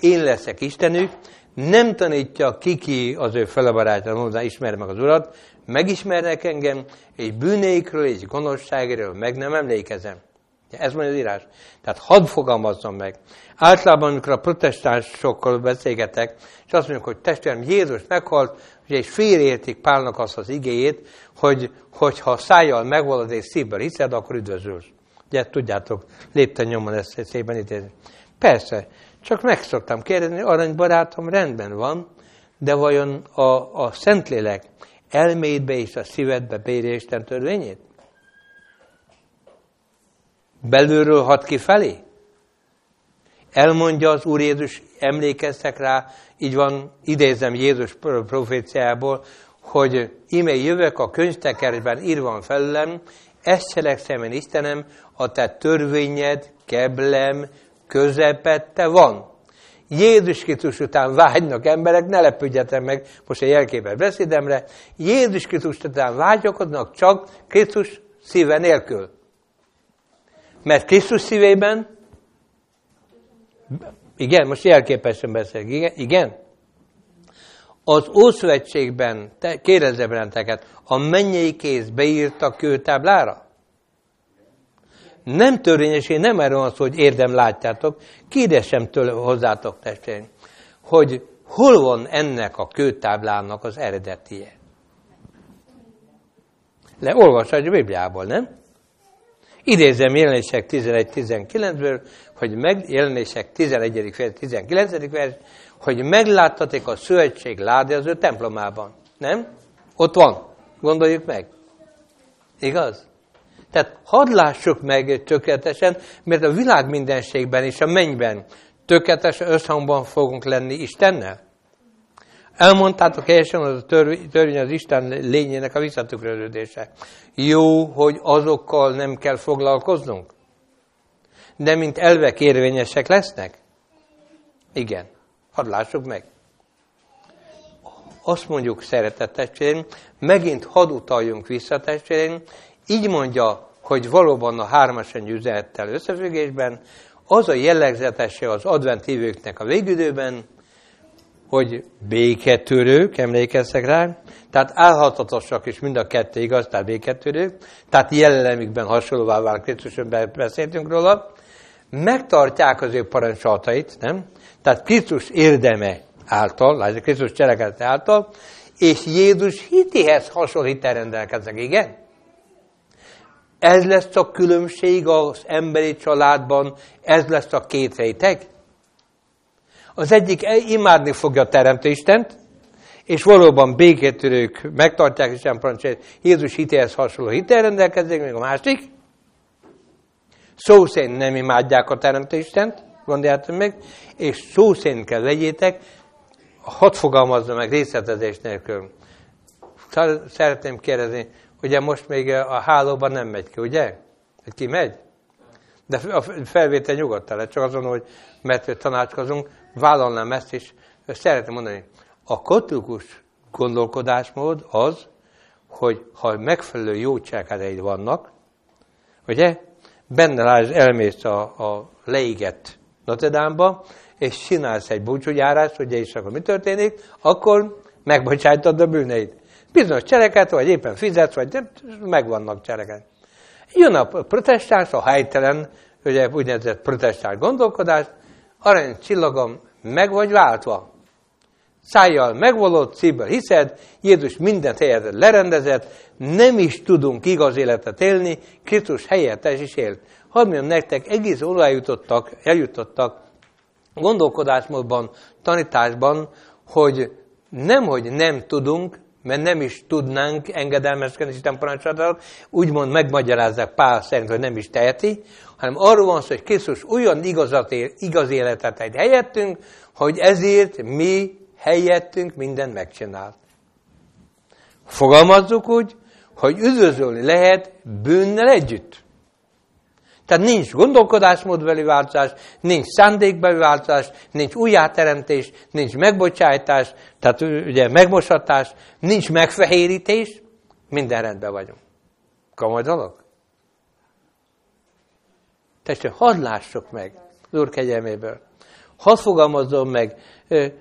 A: én leszek Istenük, nem tanítja kiki az ő felebarátja, hozzá ismer meg az Urat, megismernek engem, és bűnékről és gonoszságról meg nem emlékezem. Ez mondja az írás. Tehát hadd fogalmazzam meg. Általában, amikor a protestánsokkal beszélgetek, és azt mondjuk, hogy testvérem, Jézus meghalt, ugye és félreértik Pálnak azt az igéjét, hogy, hogyha szájjal megvalod és szívből hiszed, akkor üdvözülsz. Ugye tudjátok, lépten nyomon ezt szépen ítézni. Persze, csak meg szoktam kérdezni, aranybarátom rendben van, de vajon a, a Szentlélek elmédbe és a szívedbe bírja Isten törvényét? Belülről hat ki felé? Elmondja az Úr Jézus, emlékeztek rá, így van, idézem Jézus proféciából, hogy ime jövök a könyvtekerben írva felülem, ezt cselekszem én Istenem, a te törvényed, keblem, közepette van. Jézus Krisztus után vágynak emberek, ne lepődjetek meg most a jelképes beszédemre, Jézus Krisztus után vágyakodnak csak Krisztus szíve nélkül. Mert Krisztus szívében, igen, most jelképesen beszélek, igen, igen? Az Ószövetségben, kérdezze benneteket, a mennyei kéz beírta kőtáblára? Nem törvényesség, nem erről szó, hogy érdem látjátok, kérdésem tőle hozzátok testvéreim, hogy hol van ennek a kőtáblának az eredetie? Leolvashatja a Bibliából, nem? Idézem jelenések 11-19-ből, hogy meg, jelenések 11. vers, 19. vers, hogy megláttatik a szövetség ládi az ő templomában. Nem? Ott van. Gondoljuk meg. Igaz? Tehát hadd lássuk meg tökéletesen, mert a világ mindenségben és a mennyben tökéletes összhangban fogunk lenni Istennel. Elmondtátok helyesen, hogy a törvény az Isten lényének a visszatükröződése. Jó, hogy azokkal nem kell foglalkoznunk. De mint elvek érvényesek lesznek? Igen. Hadd lássuk meg. Azt mondjuk, szeretett testvérem, megint hadd utaljunk vissza testvérem, így mondja, hogy valóban a hármas üzenettel összefüggésben, az a jellegzetese az advent hívőknek a végidőben, hogy béketörők, emlékeztek rá, tehát állhatatosak is mind a kettő igaz, tehát béketörők, tehát jellemükben hasonlóvá vált Krisztusban beszéltünk róla, megtartják az ő parancsolatait, nem? Tehát Krisztus érdeme által, látjuk Krisztus cselekedete által, és Jézus hitéhez hasonlít rendelkeznek, igen? Ez lesz a különbség az emberi családban, ez lesz a két rejteg. Az egyik imádni fogja a Teremtő és valóban békétörők megtartják Isten parancsait, Jézus hitéhez hasonló hitel rendelkezik, még a másik, szó szerint nem imádják a Teremtő Istent, gondoljátok meg, és szó szerint kell legyétek, hadd fogalmazza meg részletezés nélkül. Szeretném kérdezni, ugye most még a hálóban nem megy ki, ugye? Hogy ki megy? De a felvétel nyugodtan lehet, csak azon, hogy mert tanácskozunk, vállalnám ezt is. Szeretném mondani, a katolikus gondolkodásmód az, hogy ha megfelelő jó cselekedeid vannak, ugye, benne láz, elmész a, a leégett Notre és csinálsz egy búcsúgyárást, ugye, és akkor mi történik, akkor megbocsájtad a bűneid. Bizonyos cseleket, vagy éppen fizetsz, vagy nem, megvannak cseleket. Jön a protestáns, a helytelen, ugye úgynevezett protestáns gondolkodás, arany csillagom, meg vagy váltva. Szájjal megvalott, szívből hiszed, Jézus mindent helyet lerendezett, nem is tudunk igaz életet élni, Krisztus helyettes is élt. Hadd mondjam nektek, egész eljutottak, eljutottak gondolkodásmódban, tanításban, hogy nem, hogy nem tudunk, mert nem is tudnánk engedelmeskedni Isten parancsolatnak, úgymond megmagyarázzák Pál szerint, hogy nem is teheti, hanem arról van szó, hogy Krisztus olyan igazat él, igaz életet egy helyettünk, hogy ezért mi helyettünk mindent megcsinált. Fogalmazzuk úgy, hogy üdvözölni lehet bűnnel együtt. Tehát nincs gondolkodásmódbeli változás, nincs szándékbeli változás, nincs újjáteremtés, nincs megbocsájtás, tehát ugye megmosatás, nincs megfehérítés, minden rendben vagyunk. Komoly dolog? Tessék, hadd lássuk meg az Úr kegyelméből. Hadd fogalmazzon meg.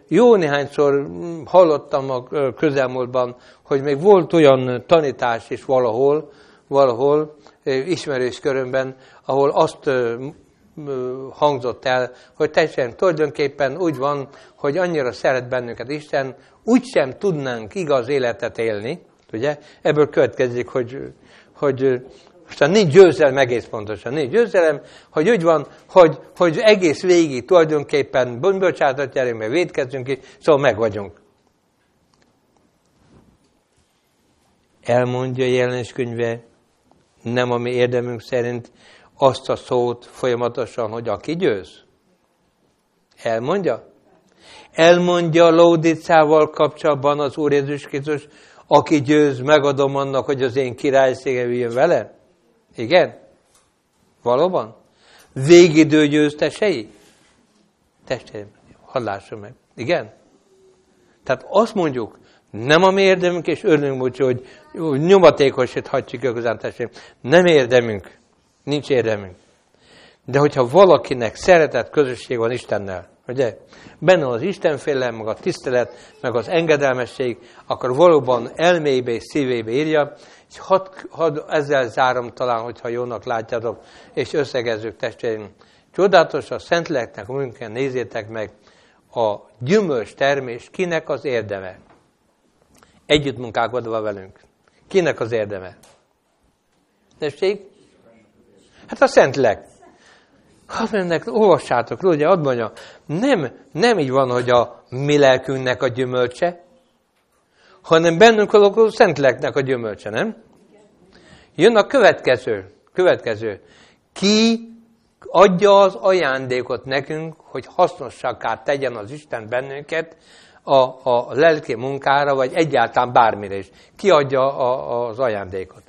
A: Jó néhányszor hallottam a közelmúltban, hogy még volt olyan tanítás is valahol, valahol ismerős körömben, ahol azt hangzott el, hogy teljesen tulajdonképpen úgy van, hogy annyira szeret bennünket Isten, úgysem tudnánk igaz életet élni, ugye? Ebből következik, hogy, hogy aztán nincs győzelem, egész pontosan nincs győzelem, hogy úgy van, hogy, hogy egész végig tulajdonképpen bocsánatot nyerünk, meg védkezünk ki, szóval meg vagyunk. Elmondja a jelenés könyve, nem a mi érdemünk szerint azt a szót folyamatosan, hogy aki győz. Elmondja? Elmondja Laudicával kapcsolatban az Úr Jézus Krisztus, aki győz, megadom annak, hogy az én királyszégem jön vele. Igen? Valóban? Végidő győztesei? Testvérem, hadd meg. Igen? Tehát azt mondjuk, nem a mi érdemünk, és örülünk, hogy, hogy nyomatékosíthatjuk igazán testvérem. Nem érdemünk. Nincs érdemünk. De hogyha valakinek szeretett közösség van Istennel, ugye? Benne az Istenfélelem, meg a tisztelet, meg az engedelmesség, akkor valóban elmébe és szívébe írja, És hadd had ezzel zárom talán, hogyha jónak látjátok, és összegezzük testvérim. Csodálatos a Szentléleknek a munkán, nézzétek meg, a gyümölcs termés kinek az érdeme? Együtt munkálkodva velünk. Kinek az érdeme? Tessék? Hát a Szentlélek. Hát mennek, olvassátok, ugye, ad mondja, nem, nem így van, hogy a mi lelkünknek a gyümölcse, hanem bennünk a Szentléleknek a gyümölcse, nem? Jön a következő, következő. Ki adja az ajándékot nekünk, hogy hasznosságká tegyen az Isten bennünket a, a lelki munkára, vagy egyáltalán bármire is. Ki adja a, az ajándékot?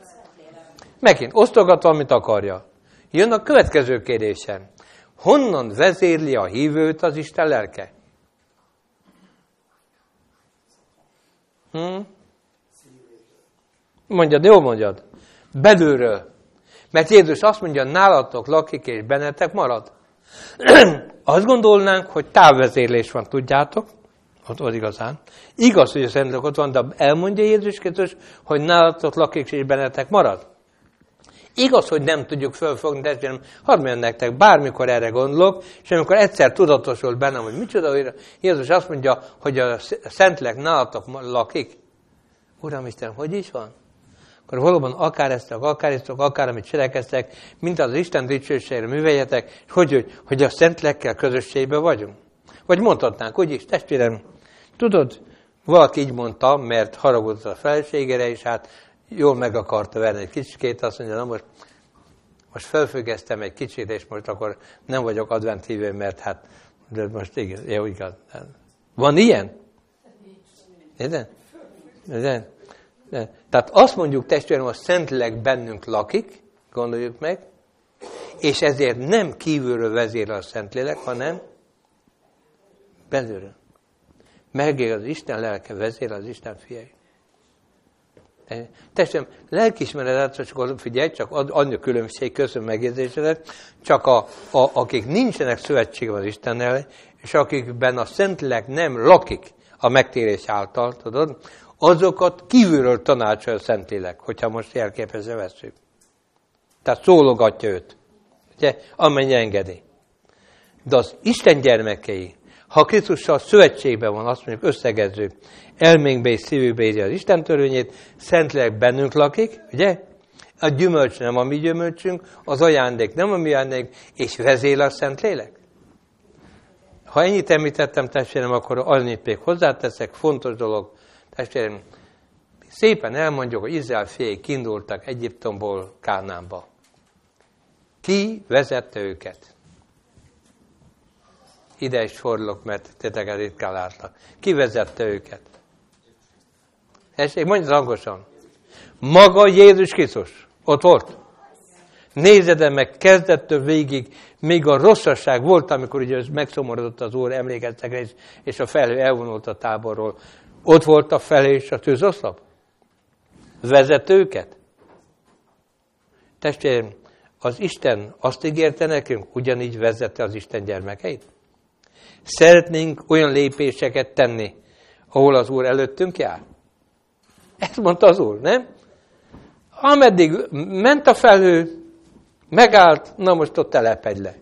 A: Megint osztogat, amit akarja. Jön a következő kérdésem. Honnan vezérli a hívőt az Isten lelke? Hm? Mondjad, jó mondjad. Belülről. Mert Jézus azt mondja, nálatok lakik és bennetek marad. azt gondolnánk, hogy távvezérlés van, tudjátok? Ott, ott igazán. Igaz, hogy a Szentlélek ott van, de elmondja Jézus Krisztus, hogy nálatok lakik és bennetek marad. Igaz, hogy nem tudjuk fölfogni, de hadd mondjam nektek, bármikor erre gondolok, és amikor egyszer tudatosul bennem, hogy micsoda, hogy Jézus azt mondja, hogy a Szentlélek nálatok lakik. Uram Isten, hogy is van? Akkor valóban akár ezt, akár ezt, akár amit cselekeztek, mint az Isten dicsőségre műveljetek, hogy, hogy, hogy a Szentlekkel közösségben vagyunk. Vagy mondhatnánk, hogy is, testvérem, tudod, valaki így mondta, mert haragudott a feleségére, és hát jól meg akarta verni egy kicsikét, azt mondja, na most, most felfüggesztem egy kicsit, és most akkor nem vagyok adventívő, mert hát, de most igaz, jó, igaz. Van ilyen? Igen? Igen? Tehát azt mondjuk testvérem, hogy Szentlélek bennünk lakik, gondoljuk meg, és ezért nem kívülről vezér a Szentlélek, hanem belülről. Megél az Isten lelke, vezér az Isten fiai. Testvérem, lelkismeretet, csak figyelj, csak annyi különbség, köszönöm megjegyzésedet, csak a, a, akik nincsenek szövetségben az Istennel, és akikben a Szentlélek nem lakik a megtérés által, tudod, azokat kívülről tanácsolja a Szentlélek, hogyha most jelképezve veszünk. Tehát szólogatja őt, ugye, amennyi engedi. De az Isten gyermekei, ha Krisztussal szövetségben van, azt mondjuk összegező, elménkbe és szívükbe írja az Isten törvényét, Szentlélek bennünk lakik, ugye? A gyümölcs nem a mi gyümölcsünk, az ajándék nem a mi ajándék, és vezél a Szentlélek. Ha ennyit említettem, testvérem, akkor annyit még hozzáteszek, fontos dolog, testvérem, szépen elmondjuk, hogy Izrael fiai kiindultak Egyiptomból Kánánba. Ki vezette őket? Ide is fordulok, mert titeket ritkán látlak. Ki vezette őket? Tessék, mondja hangosan. Maga Jézus Krisztus. Ott volt. Nézed meg kezdettől végig, még a rosszasság volt, amikor ugye megszomorodott az Úr, emlékeztek, és, és a felhő elvonult a táborról. Ott volt a felhő és a tűzoszlop. Vezet őket. Testvérem, az Isten azt ígérte nekünk, ugyanígy vezette az Isten gyermekeit. Szeretnénk olyan lépéseket tenni, ahol az Úr előttünk jár. Ezt mondta az Úr, nem? Ameddig ment a felhő, megállt, na most ott telepedj le.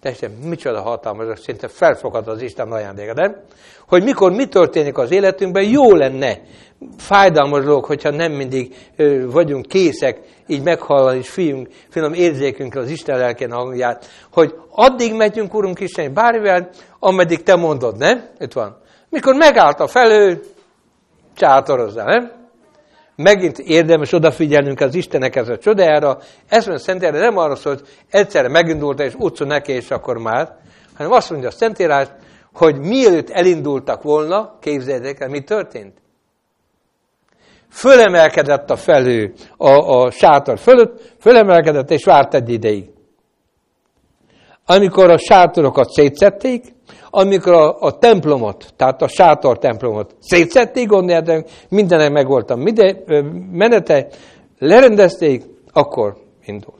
A: Tessék, micsoda hatalmas, szinte felfogad az Isten ajándéka, nem? Hogy mikor mi történik az életünkben, jó lenne, fájdalmas dolog, hogyha nem mindig ö, vagyunk készek így meghallani, és fiunk, finom érzékünkre az Isten lelkén hangját, hogy addig megyünk, Urunk Isten, bármivel, ameddig Te mondod, nem? Itt van. Mikor megállt a felő, csátorozzá, nem? Megint érdemes odafigyelnünk az Istenek ez a csodájára. A Szentére nem arra szól, hogy egyszerre megindult és utca neki, és akkor már, hanem azt mondja a Szentírás, hogy mielőtt elindultak volna, képzeljétek el, mi történt. Fölemelkedett a felő a, a sátor fölött, fölemelkedett és várt egy ideig. Amikor a sátorokat szétszették, amikor a, a templomot, tehát a sátor templomot szétszették, gondoljátok, mindenek meg voltam mide, menete, lerendezték, akkor indult.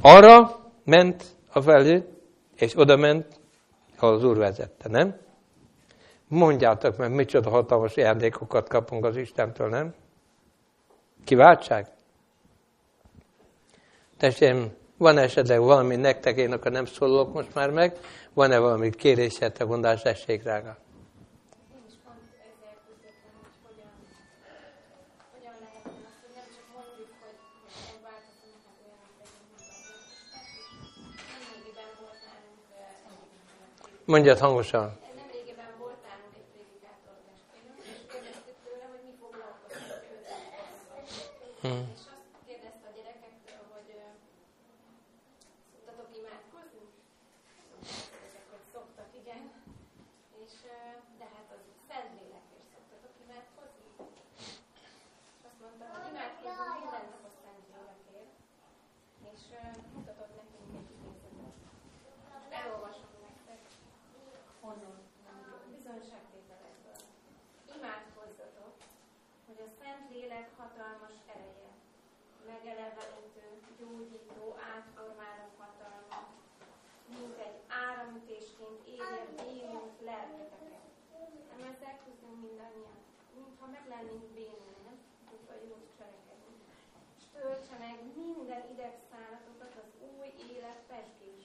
A: Arra ment a felhő, és oda ment, az Úr vezette, nem? Mondjátok meg, micsoda hatalmas ajándékokat kapunk az Istentől, nem? Kiváltság? Testvérem, van esetleg valami nektek, én akkor nem szólok most már meg, van-e valami kérésetek, gondás, essék rága? Mondjad hangosan.
D: Nemrégiben volt nálunk egy prédikátor testvérünk, és kérdeztük tőle, hogy mi foglalkozik őt. Hmm. És azt kérdezte a gyerekektől, hogy szoktatok imádkozni? Ezek, hogy szoktak, igen. És, de hát az szent lélekért szoktatok imádkozni? És azt mondta, hogy imádkozunk minden nap a szent lélekért. És mutatott nekünk egy idézetet. Elolvasom honnan bizonyságtételekből. Imádkozzatok, hogy a Szent Lélek hatalmas ereje, megelevenítő, gyógyító, átformáló hatalma, mint egy áramütésként érje bénult lelketeket. Nem ezzel küzdünk mindannyian, mintha meg lennénk bénulni, nem tudva jót cselekedni. És töltse meg minden idegszálatokat az új élet pesgésével.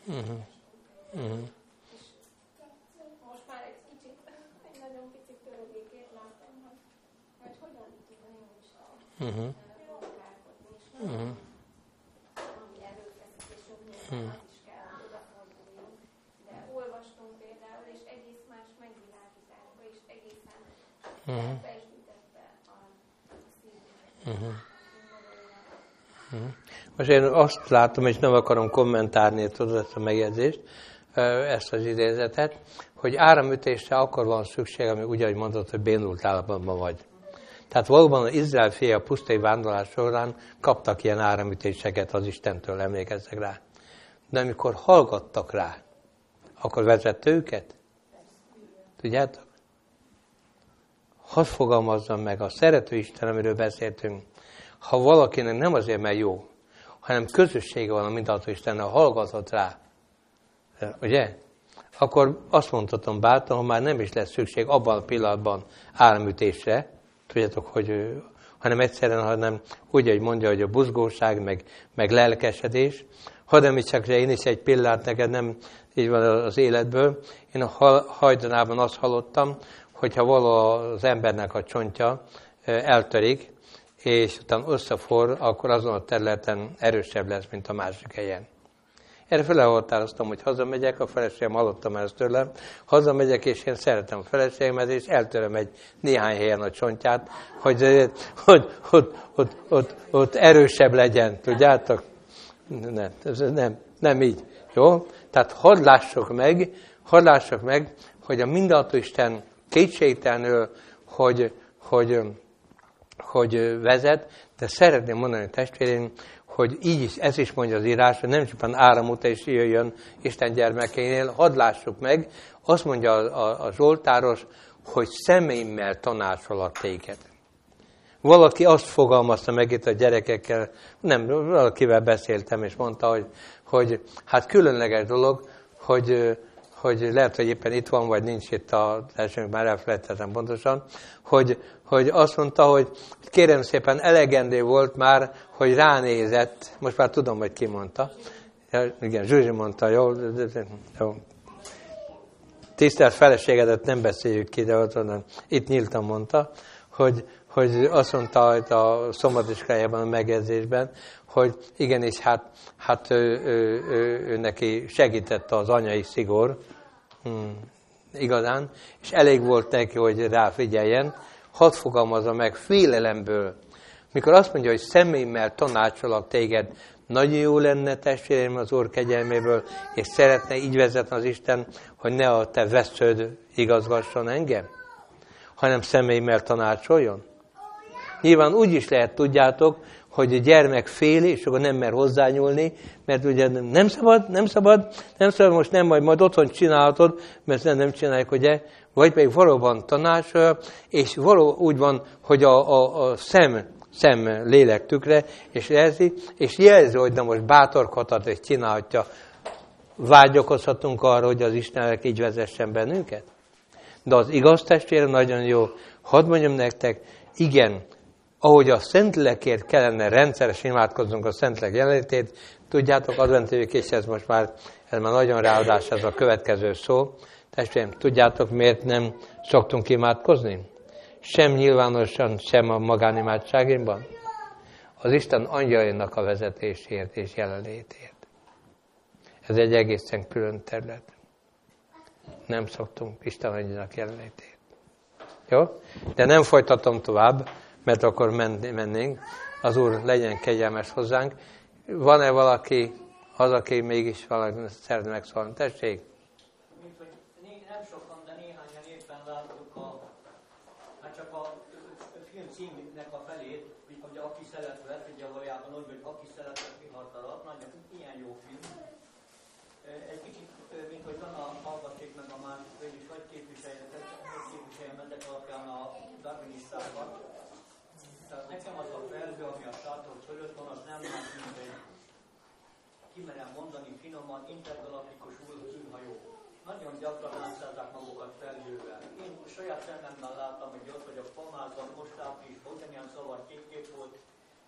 D: mm-hmm. És most már egy kicsit, egy nagyon picit törődékét látom, hogy, hogy hogyan tudom én is mm-hmm. munkálkodni, és mm-hmm. ami erőfeszítésünk, mm-hmm. Uh-huh. Uh-huh. Most én azt látom, és nem akarom kommentálni tudod, ezt a megjegyzést, ezt az idézetet, hogy áramütésre akkor van szükség, ami úgy, ahogy mondod, hogy bénult állapotban vagy. Tehát valóban az Izrael fia a pusztai vándorlás során kaptak ilyen áramütéseket az Istentől, emlékezzek rá. De amikor hallgattak rá, akkor vezette őket. Tudjátok? hadd fogalmazzam meg, a szerető Isten, amiről beszéltünk, ha valakinek nem azért, mert jó, hanem közössége van a mindenható Istennel, hallgatott rá, ugye? Akkor azt mondhatom bátran, hogy már nem is lesz szükség abban a pillanatban áramütésre, tudjátok, hogy hanem egyszerűen, hanem úgy, hogy mondja, hogy a buzgóság, meg, meg lelkesedés. Hadd említsek én is egy pillát neked, nem így van az életből. Én a hajdanában azt hallottam, hogyha való az embernek a csontja eltörik, és utána összefor, akkor azon a területen erősebb lesz, mint a másik helyen. Erre felelhatároztam, hogy hazamegyek, a feleségem hallottam ezt tőlem, hazamegyek, és én szeretem a feleségemet, és eltöröm egy néhány helyen a csontját, hogy, hogy ott, ott, ott, ott erősebb legyen, tudjátok? Nem, nem, nem így. Jó? Tehát hadd lássuk meg, hadd lássuk meg, hogy a mindenható Isten kétségtelenül, hogy, hogy, hogy vezet, de szeretném mondani a testvérén, hogy így is, ez is mondja az írás, hogy nem csupán áramúta is jöjjön Isten gyermekeinél, hadd lássuk meg, azt mondja a, a, a Zsoltáros, hogy személyemmel tanácsolak téged. Valaki azt fogalmazta meg itt a gyerekekkel, nem, valakivel beszéltem, és mondta, hogy, hogy hát különleges dolog, hogy hogy lehet, hogy éppen itt van, vagy nincs itt a elsőnk, már elfelejtettem pontosan, hogy, hogy azt mondta, hogy kérem szépen elegendő volt már, hogy ránézett, most már tudom, hogy ki mondta. Ja, igen, Zsuzsi mondta, jó, jó. Tisztelt feleségedet nem beszéljük ki, de ott van, itt nyíltan mondta, hogy, hogy azt mondta hogy a szombatiskájában a megjegyzésben, hogy igenis, hát, hát ő, ő, ő, ő neki segítette az anyai szigor,
A: hmm, igazán, és elég volt neki, hogy ráfigyeljen, hadd fogalmazza meg félelemből. Mikor azt mondja, hogy személyemmel tanácsolak téged, nagyon jó lenne testvérem az Úr kegyelméből, és szeretne így vezetni az Isten, hogy ne a te vesződ igazgasson engem, hanem személyemmel tanácsoljon. Nyilván úgy is lehet, tudjátok, hogy a gyermek fél, és akkor nem mer hozzányúlni, mert ugye nem szabad, nem szabad, nem szabad, most nem, majd, majd otthon csinálhatod, mert nem, nem csinálják, ugye, vagy pedig valóban tanács, és való úgy van, hogy a, a, a szem, szem lélek tükre, és jelzi, és jelzi, hogy na most bátorkodhat, és csinálhatja. Vágyakozhatunk arra, hogy az Istennek így vezessen bennünket? De az igaz testvére nagyon jó. Hadd mondjam nektek, igen, ahogy a Szentlekért kellene rendszeresen imádkoznunk a Szentlek jelenlétét, tudjátok, adventőjük és ez most már, ez már nagyon ráadás, ez a következő szó. Testvérem, tudjátok, miért nem szoktunk imádkozni? Sem nyilvánosan, sem a magánimádságénban. Az Isten angyalainak a vezetésért és jelenlétért. Ez egy egészen külön terület. Nem szoktunk Isten angyalainak jelenlétét. Jó? De nem folytatom tovább mert akkor mennénk. Az Úr legyen kegyelmes hozzánk. Van-e valaki, az, aki mégis valaki szeretne megszólni? Tessék!
E: Nem sokan, de néhányan éppen láttuk a, hát csak a film címnek a felét, hogy aki szeretett, ugye valójában úgy, hogy aki szeretett vihart nagyon ilyen jó film. Egy kicsit, mint hogy van a hallgatték meg a másik, is vagy képviseljetek, hogy képviseljem ezek alapján a darwinistákat, tehát nekem az a felhő, ami a sátor fölött van, az nem más, mint egy kimerem mondani finoman, intergalaktikus űrhajó. Nagyon gyakran átszállták magukat felhővel. Én saját szememmel láttam, hogy ott vagyok Pamázban, most áprilisban, ugyanilyen szavar két volt,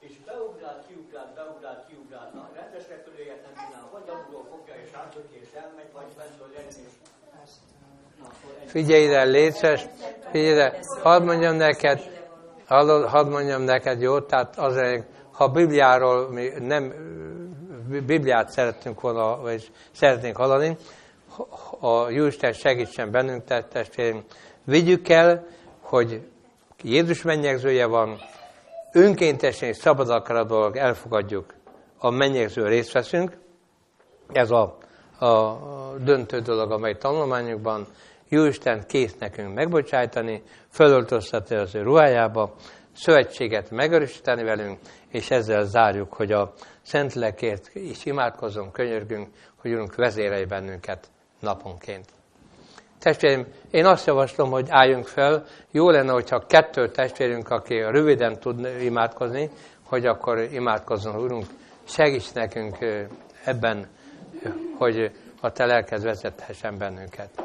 E: és beugrált, kiugrált, beugrált, kiugrált. Na, rendes repülőjét nem csinál, vagy alulról fogja és átböki és elmegy, vagy bentől legyen és
A: Figyelj ide, létszes, figyelj ide, hadd mondjam neked, Hallod, hadd mondjam neked, jó? Tehát azért, ha Bibliáról mi nem Bibliát szerettünk volna, vagy szeretnénk hallani, a Jóisten segítsen bennünk, tehát testvérünk, vigyük el, hogy Jézus mennyegzője van, önkéntesen és szabad akaratból elfogadjuk a mennyegző részt veszünk. Ez a, a döntő dolog, amely tanulmányokban Jóisten kész nekünk megbocsájtani, fölöltöztetni az ő ruhájába, szövetséget megerősíteni velünk, és ezzel zárjuk, hogy a Szent Lekért is imádkozunk, könyörgünk, hogy Urunk vezérelj bennünket naponként. Testvérem, én azt javaslom, hogy álljunk fel. Jó lenne, hogyha kettő testvérünk, aki röviden tud imádkozni, hogy akkor imádkozzon, Urunk, segíts nekünk ebben, hogy a Te lelkez vezethessen bennünket.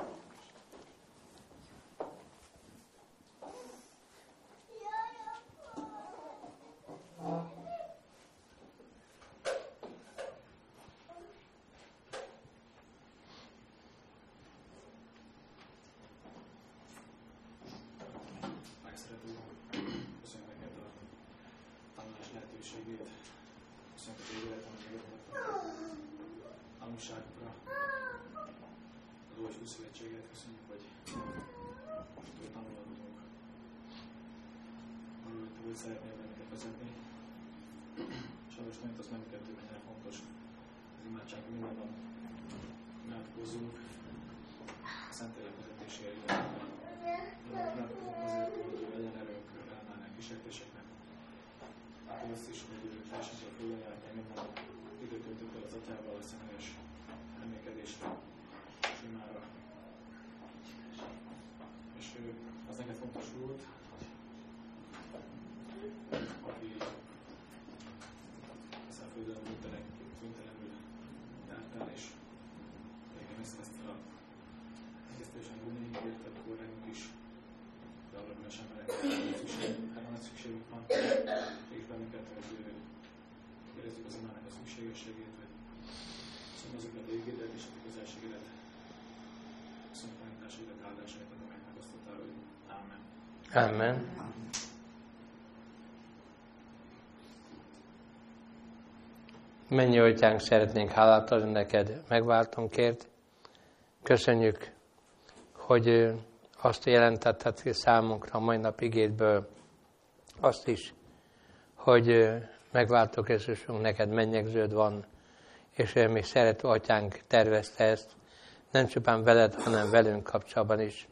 A: Mennyi atyánk, szeretnénk hálát adni neked megváltunkért. Köszönjük hogy azt jelentetted számunkra a mai nap igétből, azt is, hogy megváltó Krisztusunk, neked mennyegződ van, és mi szerető atyánk tervezte ezt, nem csupán veled, hanem velünk kapcsolatban is.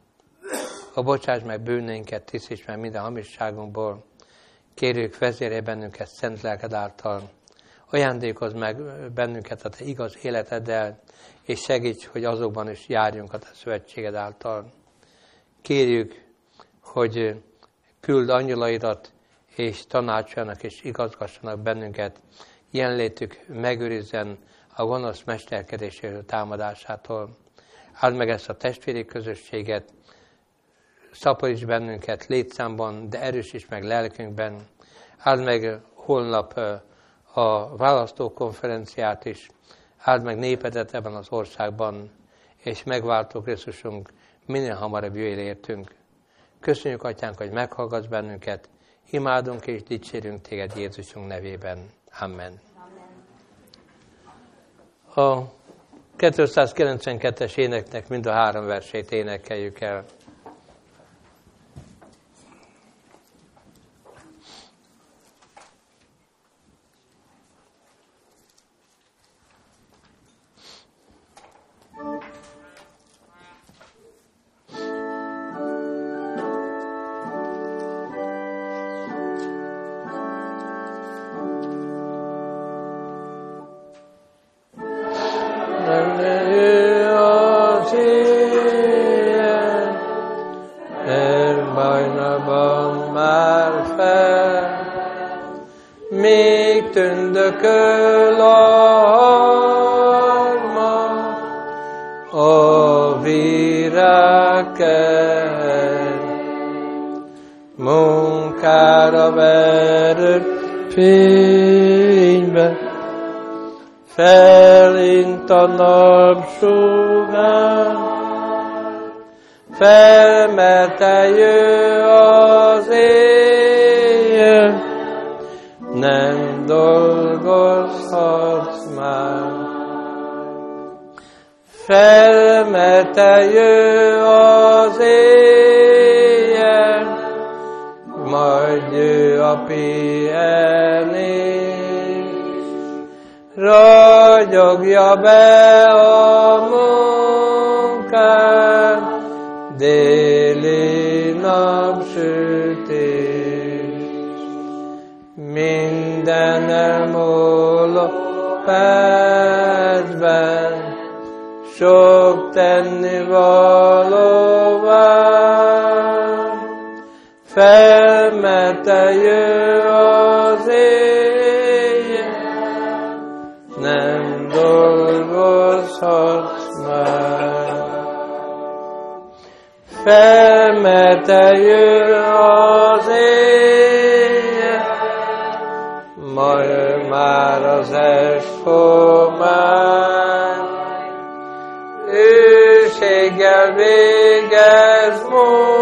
A: A bocsáss meg bűneinket, tisztíts meg minden hamisságunkból, kérjük vezérje bennünket szent lelked által, ajándékozz meg bennünket a te igaz életeddel, és segíts, hogy azokban is járjunk a te szövetséged által. Kérjük, hogy küld angyalaidat, és tanácsoljanak és igazgassanak bennünket, jelenlétük megőrizzen a gonosz mesterkedéséről támadásától. Áld meg ezt a testvéri közösséget, szaporíts bennünket létszámban, de erősíts meg lelkünkben. Áld meg holnap a választókonferenciát is, áld meg népedet ebben az országban, és megváltó Krisztusunk minél hamarabb jöjjél értünk. Köszönjük, Atyánk, hogy meghallgatsz bennünket, imádunk és dicsérünk Téged Jézusunk nevében. Amen. A 292-es éneknek mind a három versét énekeljük el. Dolgozhatsz már. Felmeteljő az éjjel, majd jő a pihenés, ragyogja be a munkát, percben, sok tenni valóvá, felmerte jő az éjjel, nem dolgozhatsz már. Felmerte jő az az esfomán. Őséggel végez munkát,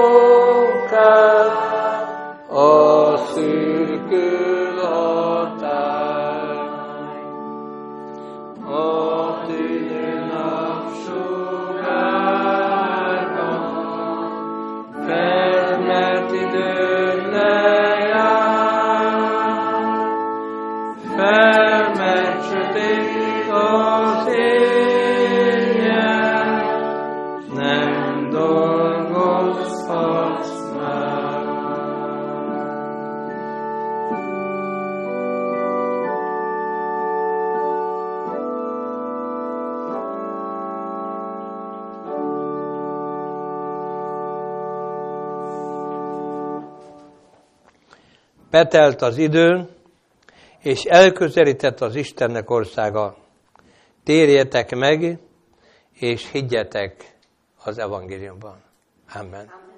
A: Betelt az idő, és elközelített az Istennek országa. Térjetek meg, és higgyetek az evangéliumban. Amen.